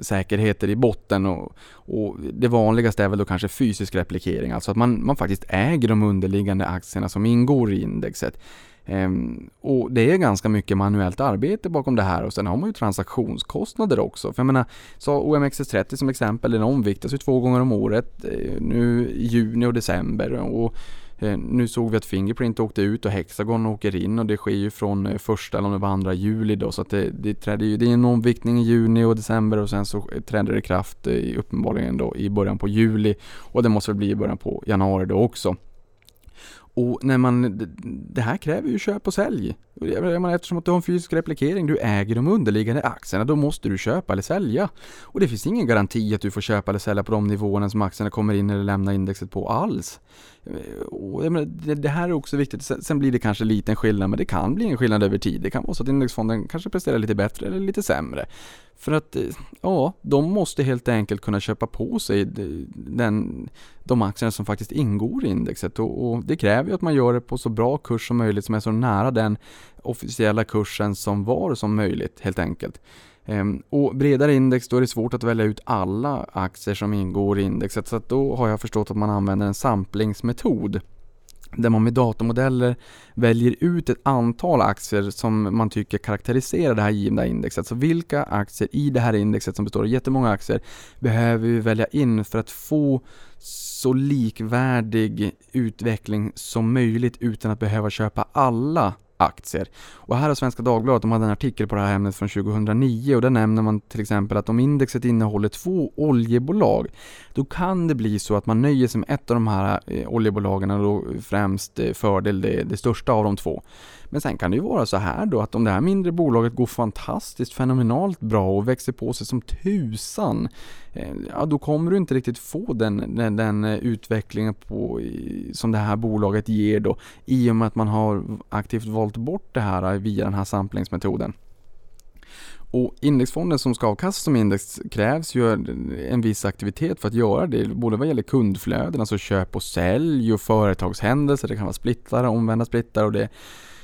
säkerheter i botten och, och, det vanligaste är väl då kanske fysisk replikering, alltså att man, man faktiskt äger de underliggande aktierna som ingår i indexet. Ehm, och det är ganska mycket manuellt arbete bakom det här och sen har man ju transaktionskostnader också. För jag menar, så OMXS30 som exempel, den omviktas ju två gånger om året eh, nu i juni och december. Och Eh, nu såg vi att Fingerprint åkte ut och Hexagon åker in och det sker ju från eh, första eller om det var andra juli då så att det, det, trädde ju, det är en omviktning i juni och december och sen så träder det kraft eh, uppenbarligen då i början på juli och det måste väl bli i början på januari då också. Och när man, det här kräver ju köp och sälj. Eftersom att du har en fysisk replikering, du äger de underliggande aktierna, då måste du köpa eller sälja. Och det finns ingen garanti att du får köpa eller sälja på de nivåerna som aktierna kommer in eller lämnar indexet på alls. Och det här är också viktigt. Sen blir det kanske liten skillnad, men det kan bli en skillnad över tid. Det kan vara så att indexfonden kanske presterar lite bättre eller lite sämre. För att, eh, ja, de måste helt enkelt kunna köpa på sig den, de aktierna som faktiskt ingår i indexet. Och, och det kräver ju att man gör det på så bra kurs som möjligt som är så nära den officiella kursen som var som möjligt helt enkelt. Ehm, och bredare index, då är det svårt att välja ut alla aktier som ingår i indexet. Så att då har jag förstått att man använder en samplingsmetod där man med datamodeller väljer ut ett antal aktier som man tycker karaktäriserar det här givna indexet. Så vilka aktier i det här indexet som består av jättemånga aktier behöver vi välja in för att få så likvärdig utveckling som möjligt utan att behöva köpa alla aktier. Och här har Svenska Dagbladet, de hade en artikel på det här ämnet från 2009 och där nämner man till exempel att om indexet innehåller två oljebolag då kan det bli så att man nöjer sig med ett av de här eh, oljebolagen och då främst eh, fördel det, det största av de två. Men sen kan det ju vara så här då att om det här mindre bolaget går fantastiskt fenomenalt bra och växer på sig som tusan eh, ja, då kommer du inte riktigt få den, den, den eh, utvecklingen på, som det här bolaget ger då i och med att man har aktivt valt bort det här eh, via den här samplingsmetoden. Och indexfonden som ska avkastas som index krävs ju en viss aktivitet för att göra det, både vad gäller kundflöden, alltså köp och sälj och företagshändelser, det kan vara splittare, omvända splittare och det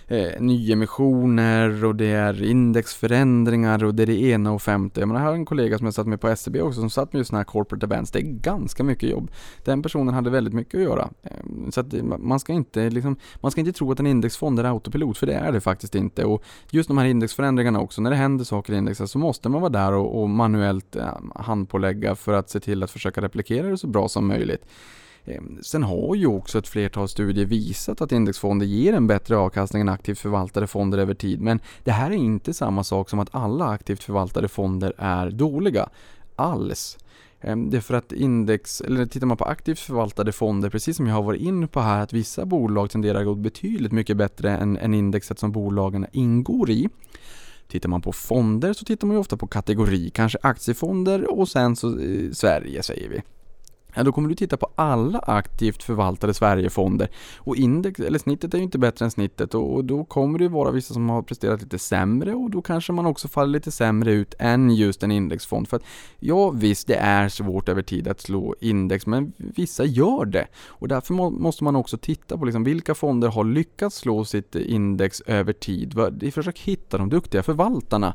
eh, nyemissioner och det är indexförändringar och det är det ena och femte. Jag menar, här har en kollega som jag satt med på SCB också som satt med just sådana här corporate events. Det är ganska mycket jobb. Den personen hade väldigt mycket att göra. Eh, så att eh, man ska inte liksom, man ska inte tro att en indexfond är autopilot, för det är det faktiskt inte. Och just de här indexförändringarna också, när det händer saker i indexet så måste man vara där och, och manuellt eh, handpålägga för att se till att försöka replikera det så bra som möjligt. Ehm, sen har ju också ett flertal studier visat att indexfonder ger en bättre avkastning än aktivt förvaltade fonder över tid. Men det här är inte samma sak som att alla aktivt förvaltade fonder är dåliga. Alls. Ehm, det är för att index, eller tittar man på aktivt förvaltade fonder, precis som jag har varit inne på här, att vissa bolag tenderar att gå betydligt mycket bättre än, än indexet som bolagen ingår i. Tittar man på fonder så tittar man ju ofta på kategori, kanske aktiefonder och sen så eh, Sverige säger vi då kommer du titta på alla aktivt förvaltade Sverigefonder. Och index, eller snittet är ju inte bättre än snittet och, och då kommer det vara vissa som har presterat lite sämre och då kanske man också faller lite sämre ut än just en indexfond. För att ja, visst, det är svårt över tid att slå index, men vissa gör det. Och därför må, måste man också titta på liksom, vilka fonder har lyckats slå sitt index över tid. Försök hitta de duktiga förvaltarna.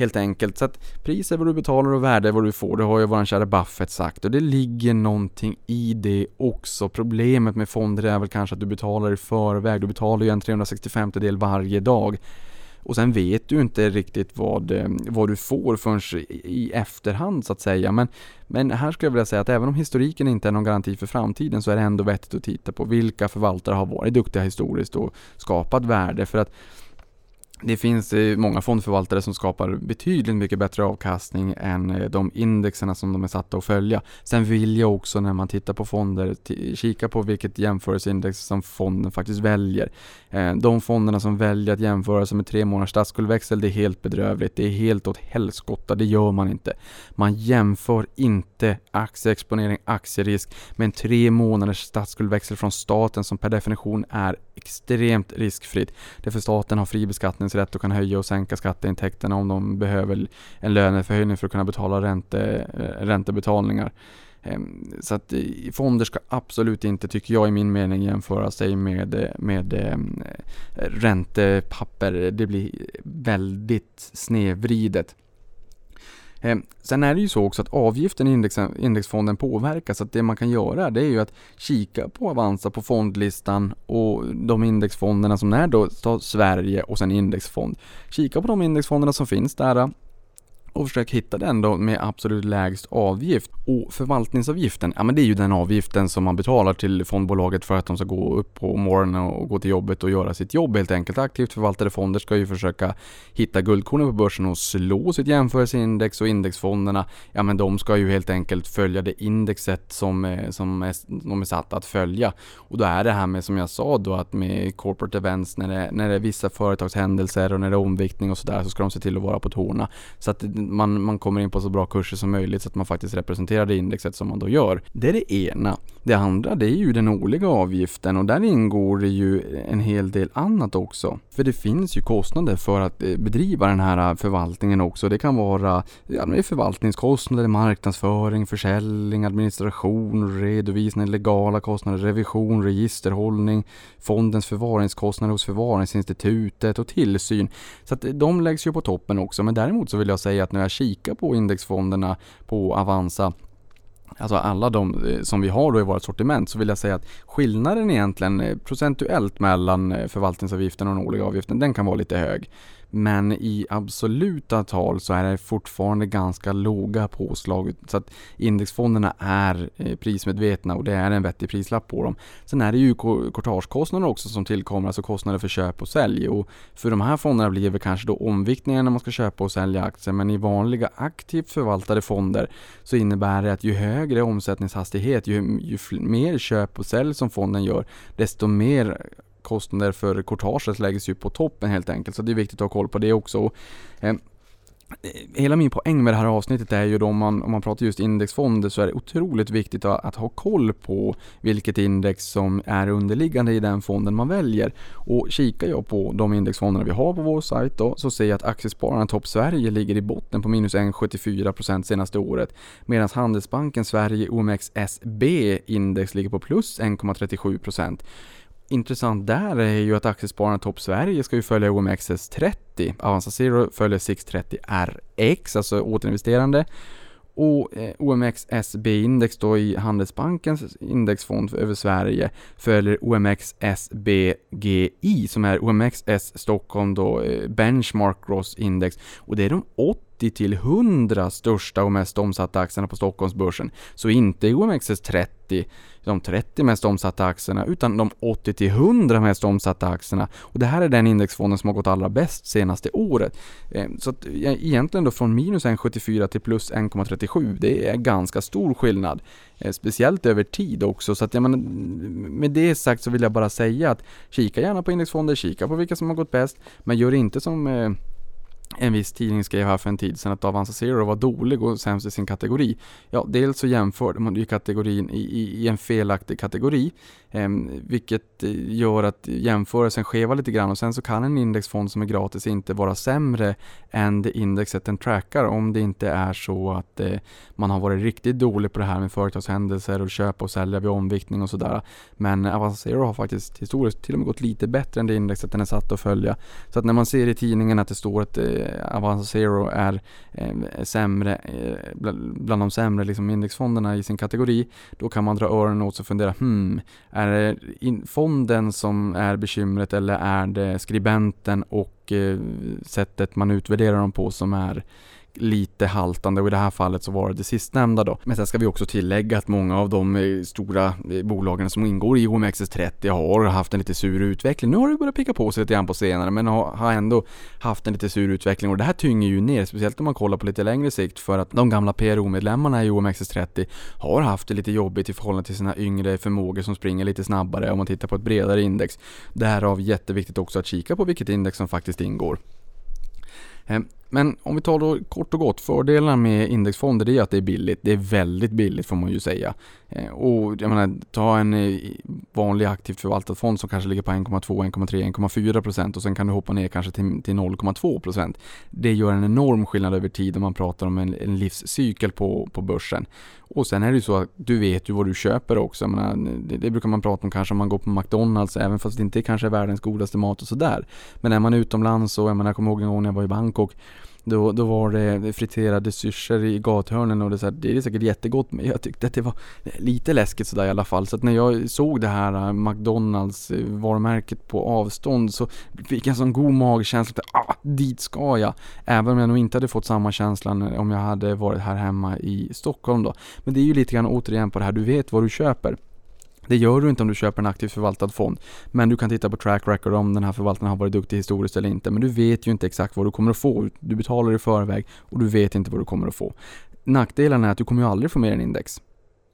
Helt enkelt. Så att pris är vad du betalar och värde är vad du får. Det har ju våran kära Buffett sagt. Och det ligger någonting i det också. Problemet med fonder är väl kanske att du betalar i förväg. Du betalar ju en 365 del varje dag. Och sen vet du inte riktigt vad, eh, vad du får förrän i efterhand så att säga. Men, men här skulle jag vilja säga att även om historiken inte är någon garanti för framtiden så är det ändå vettigt att titta på vilka förvaltare har varit duktiga historiskt och skapat värde. För att det finns eh, många fondförvaltare som skapar betydligt mycket bättre avkastning än eh, de indexerna som de är satta att följa. Sen vill jag också när man tittar på fonder kika på vilket jämförelseindex som fonden faktiskt väljer. Eh, de fonderna som väljer att jämföra sig med tre månaders statsskuldväxel, det är helt bedrövligt. Det är helt åt helskotta, det gör man inte. Man jämför inte aktieexponering, aktierisk med en tre månaders statsskuldväxel från staten som per definition är extremt riskfritt. Därför staten har fri beskattning beskattningsrätt och kan höja och sänka skatteintäkterna om de behöver en löneförhöjning för att kunna betala ränte, eh, räntebetalningar. Ehm, så att eh, fonder ska absolut inte, tycker jag i min mening, jämföra sig med, eh, med ehm, räntepapper. Det blir väldigt snedvridet. Eh, sen är det ju så också att avgiften i index, indexfonden påverkas. Att det man kan göra det är ju att kika på Avanza på fondlistan och de indexfonderna som är då Sverige och sen indexfond. Kika på de indexfonderna som finns där och försök hitta den då med absolut lägst avgift. Och förvaltningsavgiften, ja men det är ju den avgiften som man betalar till fondbolaget för att de ska gå upp på morgonen och gå till jobbet och göra sitt jobb helt enkelt. Aktivt förvaltade fonder ska ju försöka hitta guldkornen på börsen och slå sitt jämförelseindex och indexfonderna, ja men de ska ju helt enkelt följa det indexet som, eh, som är, de är satta att följa. Och då är det här med som jag sa då att med corporate events när det, när det är vissa företagshändelser och när det är omviktning och sådär så ska de se till att vara på tårna. Så att man, man kommer in på så bra kurser som möjligt så att man faktiskt representerar det indexet som man då gör. Det är det ena. Det andra det är ju den årliga avgiften och där ingår det ju en hel del annat också. För det finns ju kostnader för att eh, bedriva den här eh, förvaltningen också. Det kan vara ja, förvaltningskostnader, marknadsföring, försäljning, administration, redovisning, legala kostnader, revision, registerhållning, fondens förvaringskostnader hos förvaringsinstitutet och tillsyn. Så att eh, de läggs ju på toppen också. Men däremot så vill jag säga att när jag kikar på indexfonderna på Avanza alltså alla de eh, som vi har då i vårt sortiment så vill jag säga att skillnaden egentligen eh, procentuellt mellan eh, förvaltningsavgiften och den årliga avgiften den kan vara lite hög. Men i absoluta tal så är det fortfarande ganska låga påslag. Så att indexfonderna är eh, prismedvetna och det är en vettig prislapp på dem. Sen är det ju courtagekostnader också som tillkommer, alltså kostnader för köp och sälj. Och för de här fonderna blir det kanske då omviktningar när man ska köpa och sälja aktier. Men i vanliga aktivt förvaltade fonder så innebär det att ju högre omsättningshastighet, ju, ju mer köp och sälj som fonden gör, desto mer kostnader för courtaget läggs ju på toppen helt enkelt. Så det är viktigt att ha koll på det också. Eh, hela min poäng med det här avsnittet är ju då om man, om man pratar just indexfonder så är det otroligt viktigt att, att, ha koll på vilket index som är underliggande i den fonden man väljer. Och kikar jag på de indexfonderna vi har på vår sajt då så ser jag att Aktiespararna Topp Sverige ligger i botten på minus 1,74% senaste året medan Handelsbanken Sverige OMXSB index ligger på plus 1,37% intressant där är ju att Aktiespararna Topp Sverige ska ju följa OMXS30. Avanza Zero följer 630 RX, alltså återinvesterande. Och eh, OMXSB-index då i Handelsbankens indexfond över Sverige följer OMXSBGI som är OMXS Stockholm då eh, Benchmark Gross Index och det är de 80 till 100 största och mest omsatta aktierna på Stockholmsbörsen. Så inte OMXS30 de 30 mest omsatta aktierna utan de 80 till 100 mest omsatta aktierna. Och det här är den indexfonden som har gått allra bäst senaste året. Eh, så att egentligen då från minus 1,74 till plus 1,37, det är ganska stor skillnad. Eh, speciellt över tid också. Så att jag menar, med det sagt så vill jag bara säga att kika gärna på indexfonder, kika på vilka som har gått bäst, men gör inte som eh, en viss tidning skrev här för en tid sedan att Avanza Zero var dålig och sämst i sin kategori. Ja, dels så jämförde man ju kategorin i, i, i en felaktig kategori, ehm, eh, vilket gör att jämförelsen skevar lite grann och sen så kan en indexfond som är gratis inte vara sämre än det indexet den trackar om det inte är så att eh, man har varit riktigt dålig på det här med företagshändelser och köpa och sälja vid omviktning och sådär. Men Avanza Zero har faktiskt historiskt till och med gått lite bättre än det indexet den är satt att följa. Så att när man ser i tidningen att det står att eh, Eh, Avanza Zero är eh, sämre, eh, bland de sämre liksom indexfonderna i sin kategori, då kan man dra öronen åt sig och fundera, hmm, är det fonden som är bekymret eller är det skribenten och eh, sättet man utvärderar dem på som är lite haltande och i det här fallet så var det det sistnämnda då. Men sen ska vi också tillägga att många av de eh, stora eh, bolagen som ingår i OMXS30 har haft en lite sur utveckling. Nu har det börjat picka på sig lite grann på senare men har ändå haft en lite sur utveckling och det här tynger ju ner, speciellt om man kollar på lite längre sikt för att de gamla PRO-medlemmarna i OMXS30 har haft det lite jobbigt i förhållande till sina yngre förmågor som springer lite snabbare om man tittar på ett bredare index. Därav jätteviktigt också att kika på vilket index som faktiskt ingår. Ehm, men om vi tar då kort och gott, fördelarna med indexfonder det är att det är billigt. Det är väldigt billigt får man ju säga. Eh, och jag menar, ta en eh, vanlig aktivt förvaltad fond som kanske ligger på 1,2, 1,3, 1,4 procent och sen kan du hoppa ner kanske till, till 0,2 procent. Det gör en enorm skillnad över tid om man pratar om en, en livscykel på, på börsen. Och sen är det ju så att du vet ju vad du köper också. Jag menar, det, det, brukar man prata om kanske om man går på McDonalds, även fast det inte kanske är världens godaste mat och sådär. Men är man utomlands och jag, menar, jag kommer ihåg en gång när jag var i Bangkok då, då var det friterade syrsor i gathörnen och det, så här, det är säkert jättegott men jag tyckte att det var lite läskigt sådär i alla fall. Så att när jag såg det här äh, McDonalds äh, varumärket på avstånd så fick jag en sån god magkänsla att ah, dit ska jag. Även om jag nog inte hade fått samma känsla om jag hade varit här hemma i Stockholm då. Men det är ju lite grann återigen på det här, du vet vad du köper. Det gör du inte om du köper en aktivt förvaltad fond. Men du kan titta på track record om den här förvaltaren har varit duktig historiskt eller inte. Men du vet ju inte exakt vad du kommer att få. Du betalar i förväg och du vet inte vad du kommer att få. Nackdelen är att du kommer ju aldrig få mer än index.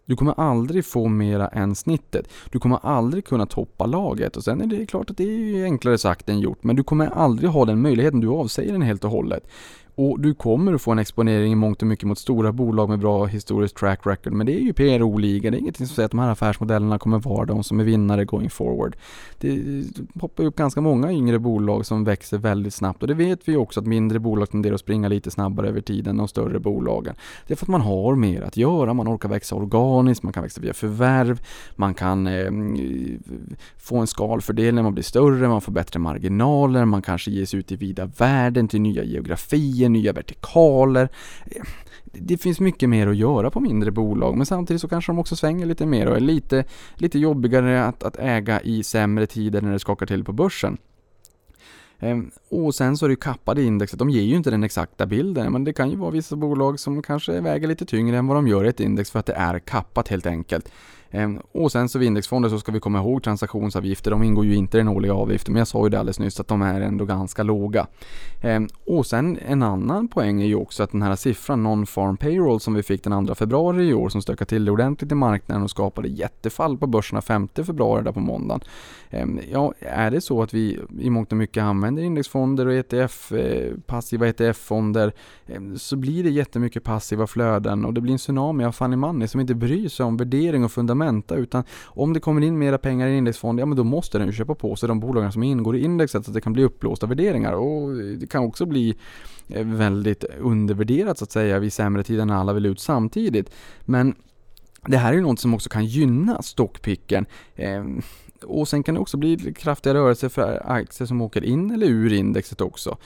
Du kommer aldrig få mera än snittet. Du kommer aldrig kunna toppa laget och sen är det klart att det är enklare sagt än gjort men du kommer aldrig ha den möjligheten. Du avsäger den helt och hållet. Och du kommer att få en exponering i mångt och mycket mot stora bolag med bra historiskt track record. Men det är ju PRO-liga, det är ingenting som säger att de här affärsmodellerna kommer vara de som är vinnare going forward. Det poppar upp ganska många yngre bolag som växer väldigt snabbt och det vet vi också att mindre bolag tenderar att springa lite snabbare över tiden än de större bolagen. Det är för att man har mer att göra, man orkar växa organiskt, man kan växa via förvärv, man kan eh, få en skalfördel när man blir större, man får bättre marginaler, man kanske ger sig ut i vida världen till nya geografier idéer, nya vertikaler. Eh, det finns mycket mer att göra på mindre bolag men samtidigt så kanske de också svänger lite mer och är lite, lite jobbigare att, att äga i sämre tider när det skakar till på börsen. Ehm, och sen så är det ju kappade indexet, de ger ju inte den exakta bilden, men det kan ju vara vissa bolag som kanske väger lite tyngre än vad de gör i ett index för att det är kappat helt enkelt. Ehm, och sen så vid indexfonder så ska vi komma ihåg transaktionsavgifter, de ingår ju inte i den årliga avgiften, men jag sa ju det alldeles nyss att de är ändå ganska låga. Ehm, och sen en annan poäng är ju också att den här siffran non-farm payroll som vi fick den 2 februari i år som stökade till det ordentligt i marknaden och skapade jättefall på börserna 5 februari där på måndagen. Ehm, ja, är det så att vi i mångt och mycket använder indexfonder och ETF, eh, passiva ETF-fonder så blir det jättemycket passiva flöden och det blir en tsunami av funny money som inte bryr sig om värdering och fundament fundamenta utan om det kommer in mera pengar i en indexfond, ja men då måste den ju köpa på sig de bolagen som ingår i indexet så att det kan bli uppblåsta värderingar och det kan också bli eh, väldigt undervärderat så att säga vid sämre tider när alla vill ut samtidigt. Men det här är ju något som också kan gynna stockpicken. Eh, och sen kan det också bli kraftiga rörelser för aktier som åker in eller ur indexet också.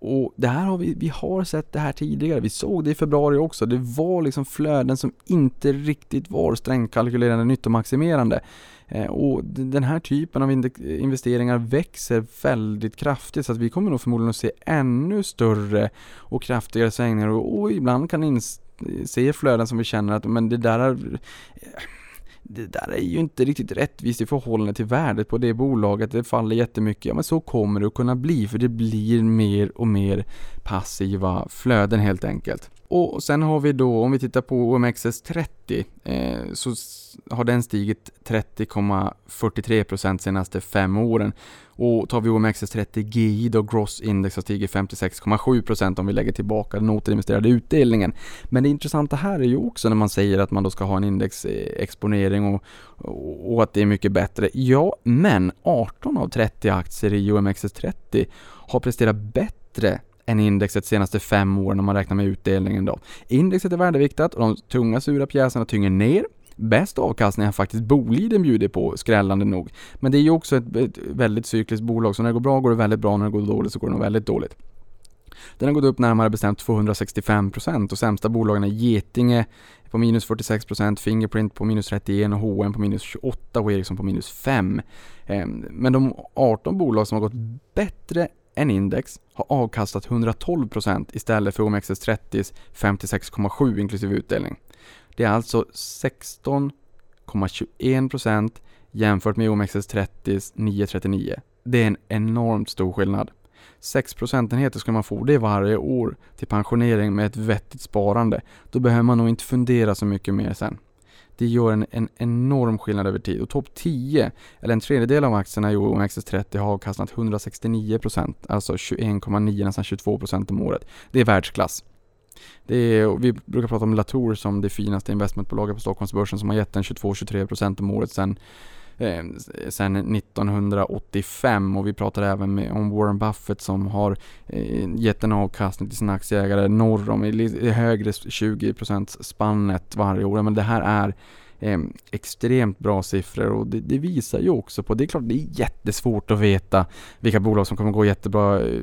Och det här har vi, vi har sett det här tidigare, vi såg det i februari också. Det var liksom flöden som inte riktigt var strängkalkylerande nyttomaximerande. Eh, och den här typen av investeringar växer väldigt kraftigt så att vi kommer nog förmodligen att se ännu större och kraftigare svängningar och, och ibland kan se flöden som vi känner att men det där är eh, det där är ju inte riktigt rättvist i förhållande till värdet på det bolaget. Det faller jättemycket. Ja, men så kommer det att kunna bli för det blir mer och mer passiva flöden helt enkelt. Och sen har vi då, om vi tittar på OMXS30, eh, så har den stigit 30,43% senaste fem åren. Och tar vi OMXS30 GI då, Gross Index har stigit 56,7% om vi lägger tillbaka den återinvesterade utdelningen. Men det intressanta här är ju också när man säger att man då ska ha en indexexponering och, och att det är mycket bättre. Ja, men 18 av 30 aktier i OMXS30 har presterat bättre än indexet senaste fem åren om man räknar med utdelningen då. Indexet är värdeviktat och de tunga sura pjäserna tynger ner. Bäst avkastning har faktiskt Boliden bjudit på, skrällande nog. Men det är ju också ett, ett väldigt cykliskt bolag, så när det går bra går det väldigt bra, när det går dåligt så går det nog väldigt dåligt. Den har gått upp närmare bestämt 265% och sämsta bolagen är Getinge på minus 46%, Fingerprint på minus 31% och H&M på minus 28% och Ericsson på minus 5%. Ehm, men de 18 bolag som har gått bättre än index har avkastat 112% istället för OMXS30s 56,7% inklusive utdelning. Det är alltså 16,21% jämfört med OMXS30s 9,39. Det är en enormt stor skillnad. 6 procentenheter ska man få det varje år till pensionering med ett vettigt sparande. Då behöver man nog inte fundera så mycket mer sen. Det gör en, en enorm skillnad över tid och topp 10, eller en tredjedel av aktierna i OMXS30 har avkastat 169%, alltså 21,9 nästan 22% om året. Det är världsklass. Det är, vi brukar prata om Latour som det finaste investmentbolaget på Stockholmsbörsen som har gett en 22-23% om året sedan eh, sen 1985 och vi pratar även med, om Warren Buffett som har eh, gett en avkastning till sina aktieägare norr om i högre 20% spannet varje år. Men det här är eh, extremt bra siffror och det, det, visar ju också på, det är klart det är jättesvårt att veta vilka bolag som kommer gå jättebra eh,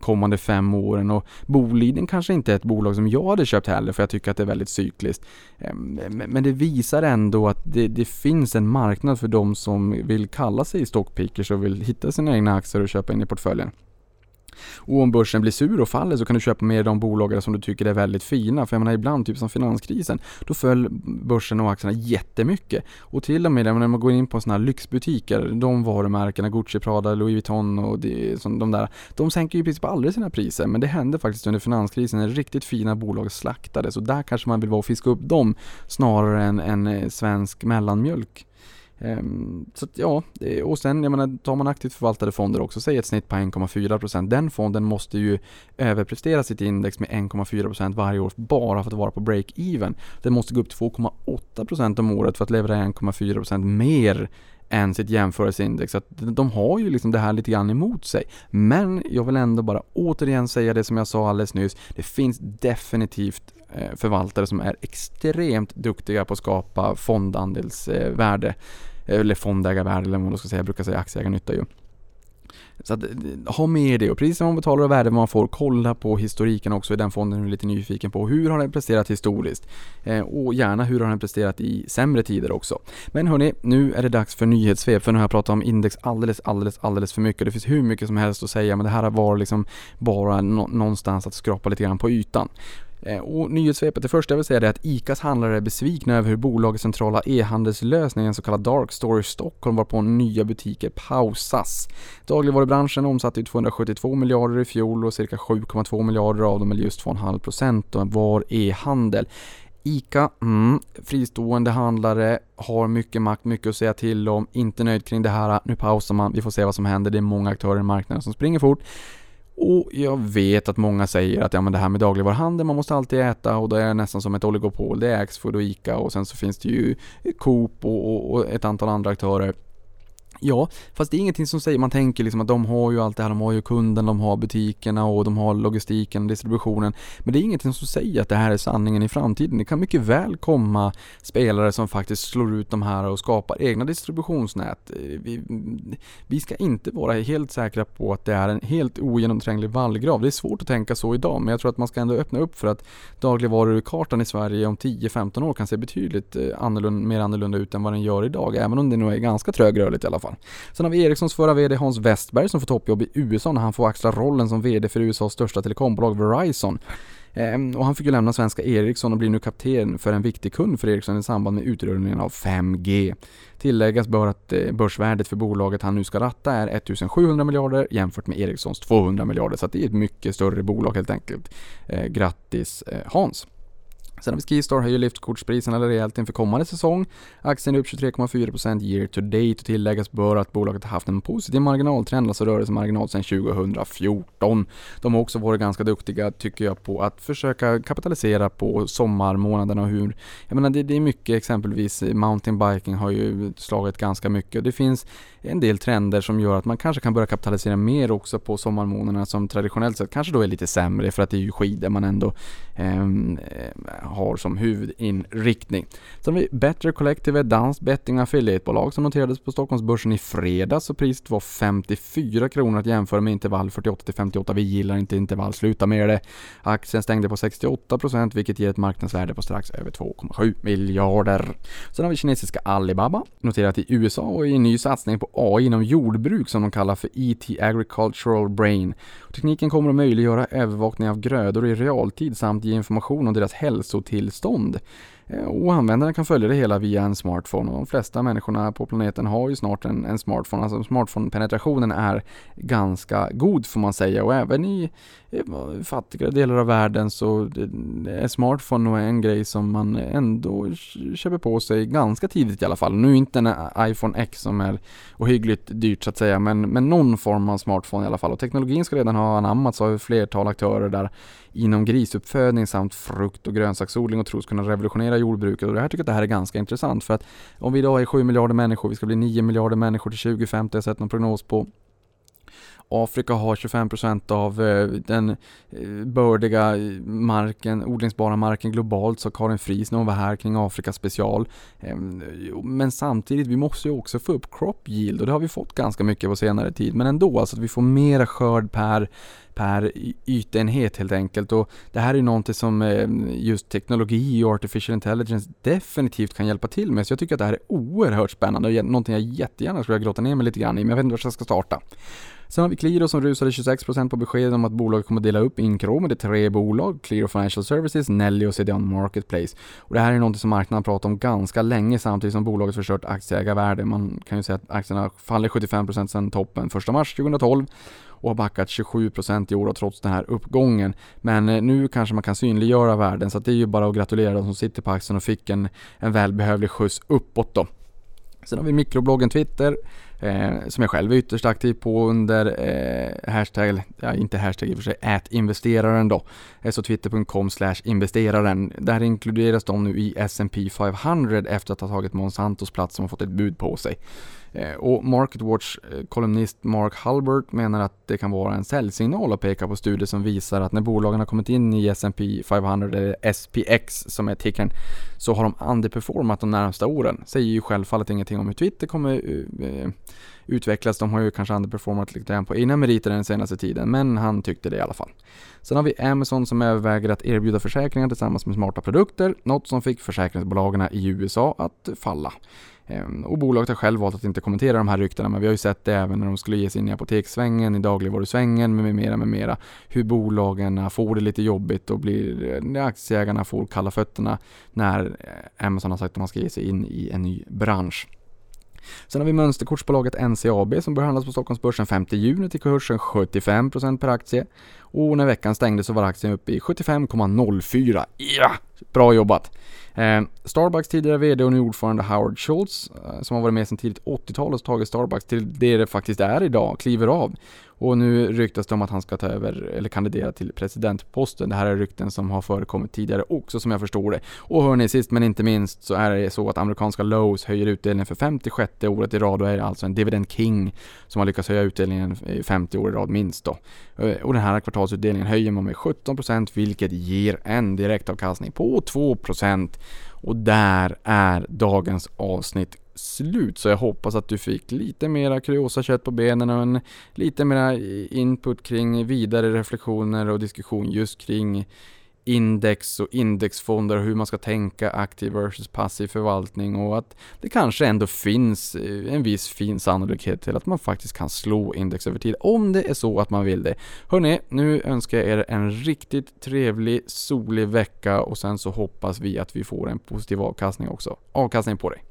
kommande fem åren och Boliden kanske inte är ett bolag som jag hade köpt heller för jag tycker att det är väldigt cykliskt. Eh, men det visar ändå att det, det, finns en marknad för de som vill kalla sig stockpickers och vill hitta sina egna aktier och köpa in i portföljen. Och om börsen blir sur och faller så kan du köpa mer de bolag som du tycker är väldigt fina. För jag menar ibland, typ som finanskrisen, då föll börsen och aktierna jättemycket. Och till och med när man går in på sådana här lyxbutiker, de varumärkena, Gucci, Prada, Louis Vuitton och de, som de där, de sänker ju i princip aldrig sina priser. Men det hände faktiskt under finanskrisen när riktigt fina bolag slaktades och där kanske man vill vara och fiska upp dem snarare än än eh, svensk mellanmjölk. Ehm, så att, ja, och sen jag menar, tar man aktivt förvaltade fonder också, säg ett snitt på 1,4%. Den fonden måste ju överprestera sitt index med 1,4% varje år bara för att vara på break-even. Den måste gå upp 2,8% om året för att leverera 1,4% mer än sitt jämförelseindex. Att de har ju liksom det här lite grann emot sig. Men jag vill ändå bara återigen säga det som jag sa alldeles nyss. Det finns definitivt eh, förvaltare som är extremt duktiga på att skapa fondandelsvärde. Eh, eller fondägarvärde eller vad man ska säga. Jag brukar säga aktieägarnytta ju. Så att, ha med det och precis som man betalar och värde man får, kolla på historiken också i den fonden du är lite nyfiken på. Hur har den presterat historiskt? Eh, och gärna hur har den presterat i sämre tider också. Men hörni, nu är det dags för nyhetssvep för nu har jag pratat om index alldeles, alldeles, alldeles för mycket. Det finns hur mycket som helst att säga men det här var liksom bara någonstans att skrapa lite grann på ytan. Eh, och nyhetssvepet, det första jag vill säga är att ICAs handlare är besvikna över hur bolagets centrala e-handelslösning, en så kallad Dark Store Stockholm, varpå nya butiker pausas. Dagligvarubranschen omsatte 272 miljarder i fjol och cirka 7,2 miljarder av dem, eller just 2,5% var e-handel. ICA, mm, fristående handlare, har mycket makt, mycket att säga till om, inte nöjd kring det här, nu pausar man, vi får se vad som händer, det är många aktörer i marknaden som springer fort. Och jag vet att många säger att ja, men det här med dagligvaruhandel, man måste alltid äta och det är nästan som ett oligopol. Det är Axfood och ICA och sen så finns det ju Coop och, och, och ett antal andra aktörer. Ja, fast det är ingenting som säger, man tänker liksom att de har ju allt det här, de har ju kunden, de har butikerna och de har logistiken distributionen. Men det är ingenting som säger att det här är sanningen i framtiden. Det kan mycket väl komma spelare som faktiskt slår ut de här och skapar egna distributionsnät. Eh, vi, vi ska inte vara helt säkra på att det är en helt ogenomtränglig vallgrav. Det är svårt att tänka så idag, men jag tror att man ska ändå öppna upp för att dagligvarukartan i Sverige om 10-15 år kan se betydligt eh, annorlunda, mer annorlunda ut än vad den gör idag, även om det nog är ganska trögrörligt i alla fall Sen har vi Ericssons förra VD Hans Westberg som får toppjobb i USA när han får axla rollen som VD för USAs största telekombolag Verizon. Ehm, och han fick ju lämna svenska Ericsson och blir nu kapten för en viktig kund för Ericsson i samband med utrullningen av 5G. Tilläggas bör att eh, börsvärdet för bolaget han nu ska ratta är 1700 miljarder jämfört med Ericssons 200 miljarder. Så det är ett mycket större bolag helt enkelt. Eh, grattis eh, Hans! Sen har vi Skistar höjer liftkortspriserna rejält inför kommande säsong. Aktien är upp 23,4% year to date och tilläggas bör att bolaget har haft en positiv marginaltrend, alltså rörelsemarginal sedan 2014. De har också varit ganska duktiga, tycker jag, på att försöka kapitalisera på sommarmånaderna och hur... Jag menar, det, det är mycket, exempelvis mountainbiking har ju slagit ganska mycket. Det finns en del trender som gör att man kanske kan börja kapitalisera mer också på sommarmånaderna som traditionellt sett kanske då är lite sämre för att det är ju skidor man ändå eh, har som huvudinriktning. Sen har vi Better Collective, ett danskt betting affiliatebolag som noterades på Stockholmsbörsen i fredags och priset var 54 kronor att jämföra med intervall 48 till 58. Vi gillar inte intervall, sluta med det. Aktien stängde på 68 procent vilket ger ett marknadsvärde på strax över 2,7 miljarder. Sen har vi kinesiska Alibaba, noterat i USA och i en ny satsning på AI inom jordbruk som de kallar för ET Agricultural Brain. Tekniken kommer att möjliggöra övervakning av grödor i realtid samt ge information om deras hälsotillstånd. Eh, och användarna kan följa det hela via en smartphone och de flesta människorna på planeten har ju snart en, en smartphone. Alltså smartphone-penetrationen är ganska god får man säga och även i fattigare delar av världen så eh, är smartphone nog en grej som man ändå köper på sig ganska tidigt i alla fall. Nu inte en eh, iPhone X som är ohyggligt dyrt så att säga men, men någon form av smartphone i alla fall och teknologin ska redan ha anammats av ett flertal aktörer där inom grisuppfödning samt frukt och grönsaksodling och tros kunna revolutionera jordbruket och det här tycker jag att det här är ganska intressant för att om vi idag är 7 miljarder människor, vi ska bli 9 miljarder människor till 2050, jag har sett någon prognos på Afrika har 25% av eh, den eh, bördiga marken, odlingsbara marken globalt, så Karin Fries när hon var här kring Afrika special. Ehm, men samtidigt, vi måste ju också få upp crop yield och det har vi fått ganska mycket på senare tid. Men ändå, alltså att vi får mera skörd per per ytenhet helt enkelt. Och det här är någonting som eh, just teknologi och artificial intelligence definitivt kan hjälpa till med. Så jag tycker att det här är oerhört spännande och någonting jag jättegärna skulle vilja grotta ner mig lite grann i, men jag vet inte var jag ska starta. Sen har vi Qliro som rusade 26% på besked om att bolaget kommer att dela upp Incrome i tre bolag, Qliro Financial Services, Nelly och CDON Marketplace. Och det här är något som marknaden pratat om ganska länge samtidigt som bolaget förstört aktieägarvärde. Man kan ju säga att aktierna faller 75% sedan toppen 1 mars 2012 och har backat 27% i år trots den här uppgången. Men eh, nu kanske man kan synliggöra värden så det är ju bara att gratulera de som sitter på aktien och fick en, en välbehövlig skjuts uppåt då. Sen har vi mikrobloggen Twitter eh, som jag själv är ytterst aktiv på under eh, hashtag, ja inte hashtag i och för sig, investeraren då. Eh, så twitter.com investeraren. Där inkluderas de nu i S&P 500 efter att ha tagit Monsantos plats som har fått ett bud på sig. Eh, och MarketWatch-kolumnist eh, Mark Halbert menar att det kan vara en säljsignal att peka på studier som visar att när bolagen har kommit in i S&P 500 eller SPX som är tickern så har de underperformat de närmsta åren. Säger ju självfallet ingenting om hur Twitter kommer eh, utvecklats. utvecklas. De har ju kanske underperformat lite grann på egna meriter den senaste tiden, men han tyckte det i alla fall. Sen har vi Amazon som överväger att erbjuda försäkringar tillsammans med smarta produkter, något som fick försäkringsbolagen i USA att falla. Ehm, och bolaget har själv valt att inte kommentera de här ryktena, men vi har ju sett det även när de skulle ge sig in i apotekssvängen, i dagligvarusvängen med mera, med mera. Hur bolagen får det lite jobbigt och blir, när aktieägarna får kalla fötterna när eh, Amazon har sagt att man ska ge sig in i en ny bransch. Sen har vi mönsterkortsbolaget NCAB som börjar handlas på Stockholmsbörsen 5 juni till kursen 75% per aktie. Och när veckan stängde så var aktien uppe i 75,04. Ja! Bra jobbat! Eh, Starbucks tidigare VD och nu ordförande Howard Schultz, eh, som har varit med sedan tidigt 80-tal och tagit Starbucks till det det faktiskt är idag, kliver av. Och nu ryktas det om att han ska ta över, eller kandidera till presidentposten. Det här är rykten som har förekommit tidigare också som jag förstår det. Och hörni, sist men inte minst så är det så att amerikanska Lowe's höjer utdelningen för 56 året i rad och är alltså en dividend king som har lyckats höja utdelningen 50 år i rad minst då. Eh, och den här kvartalsutdelningen höjer man med 17% vilket ger en direktavkastning på 2%. Och där är dagens avsnitt slut. Så jag hoppas att du fick lite mera kuriosa-kött på benen och en lite mera input kring vidare reflektioner och diskussion just kring index och indexfonder och hur man ska tänka aktiv versus passiv förvaltning och att det kanske ändå finns eh, en viss fin sannolikhet till att man faktiskt kan slå index över tid om det är så att man vill det. Hörrni, nu önskar jag er en riktigt trevlig solig vecka och sen så hoppas vi att vi får en positiv avkastning också. Avkastning på dig!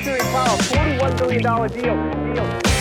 $41 billion deal. deal.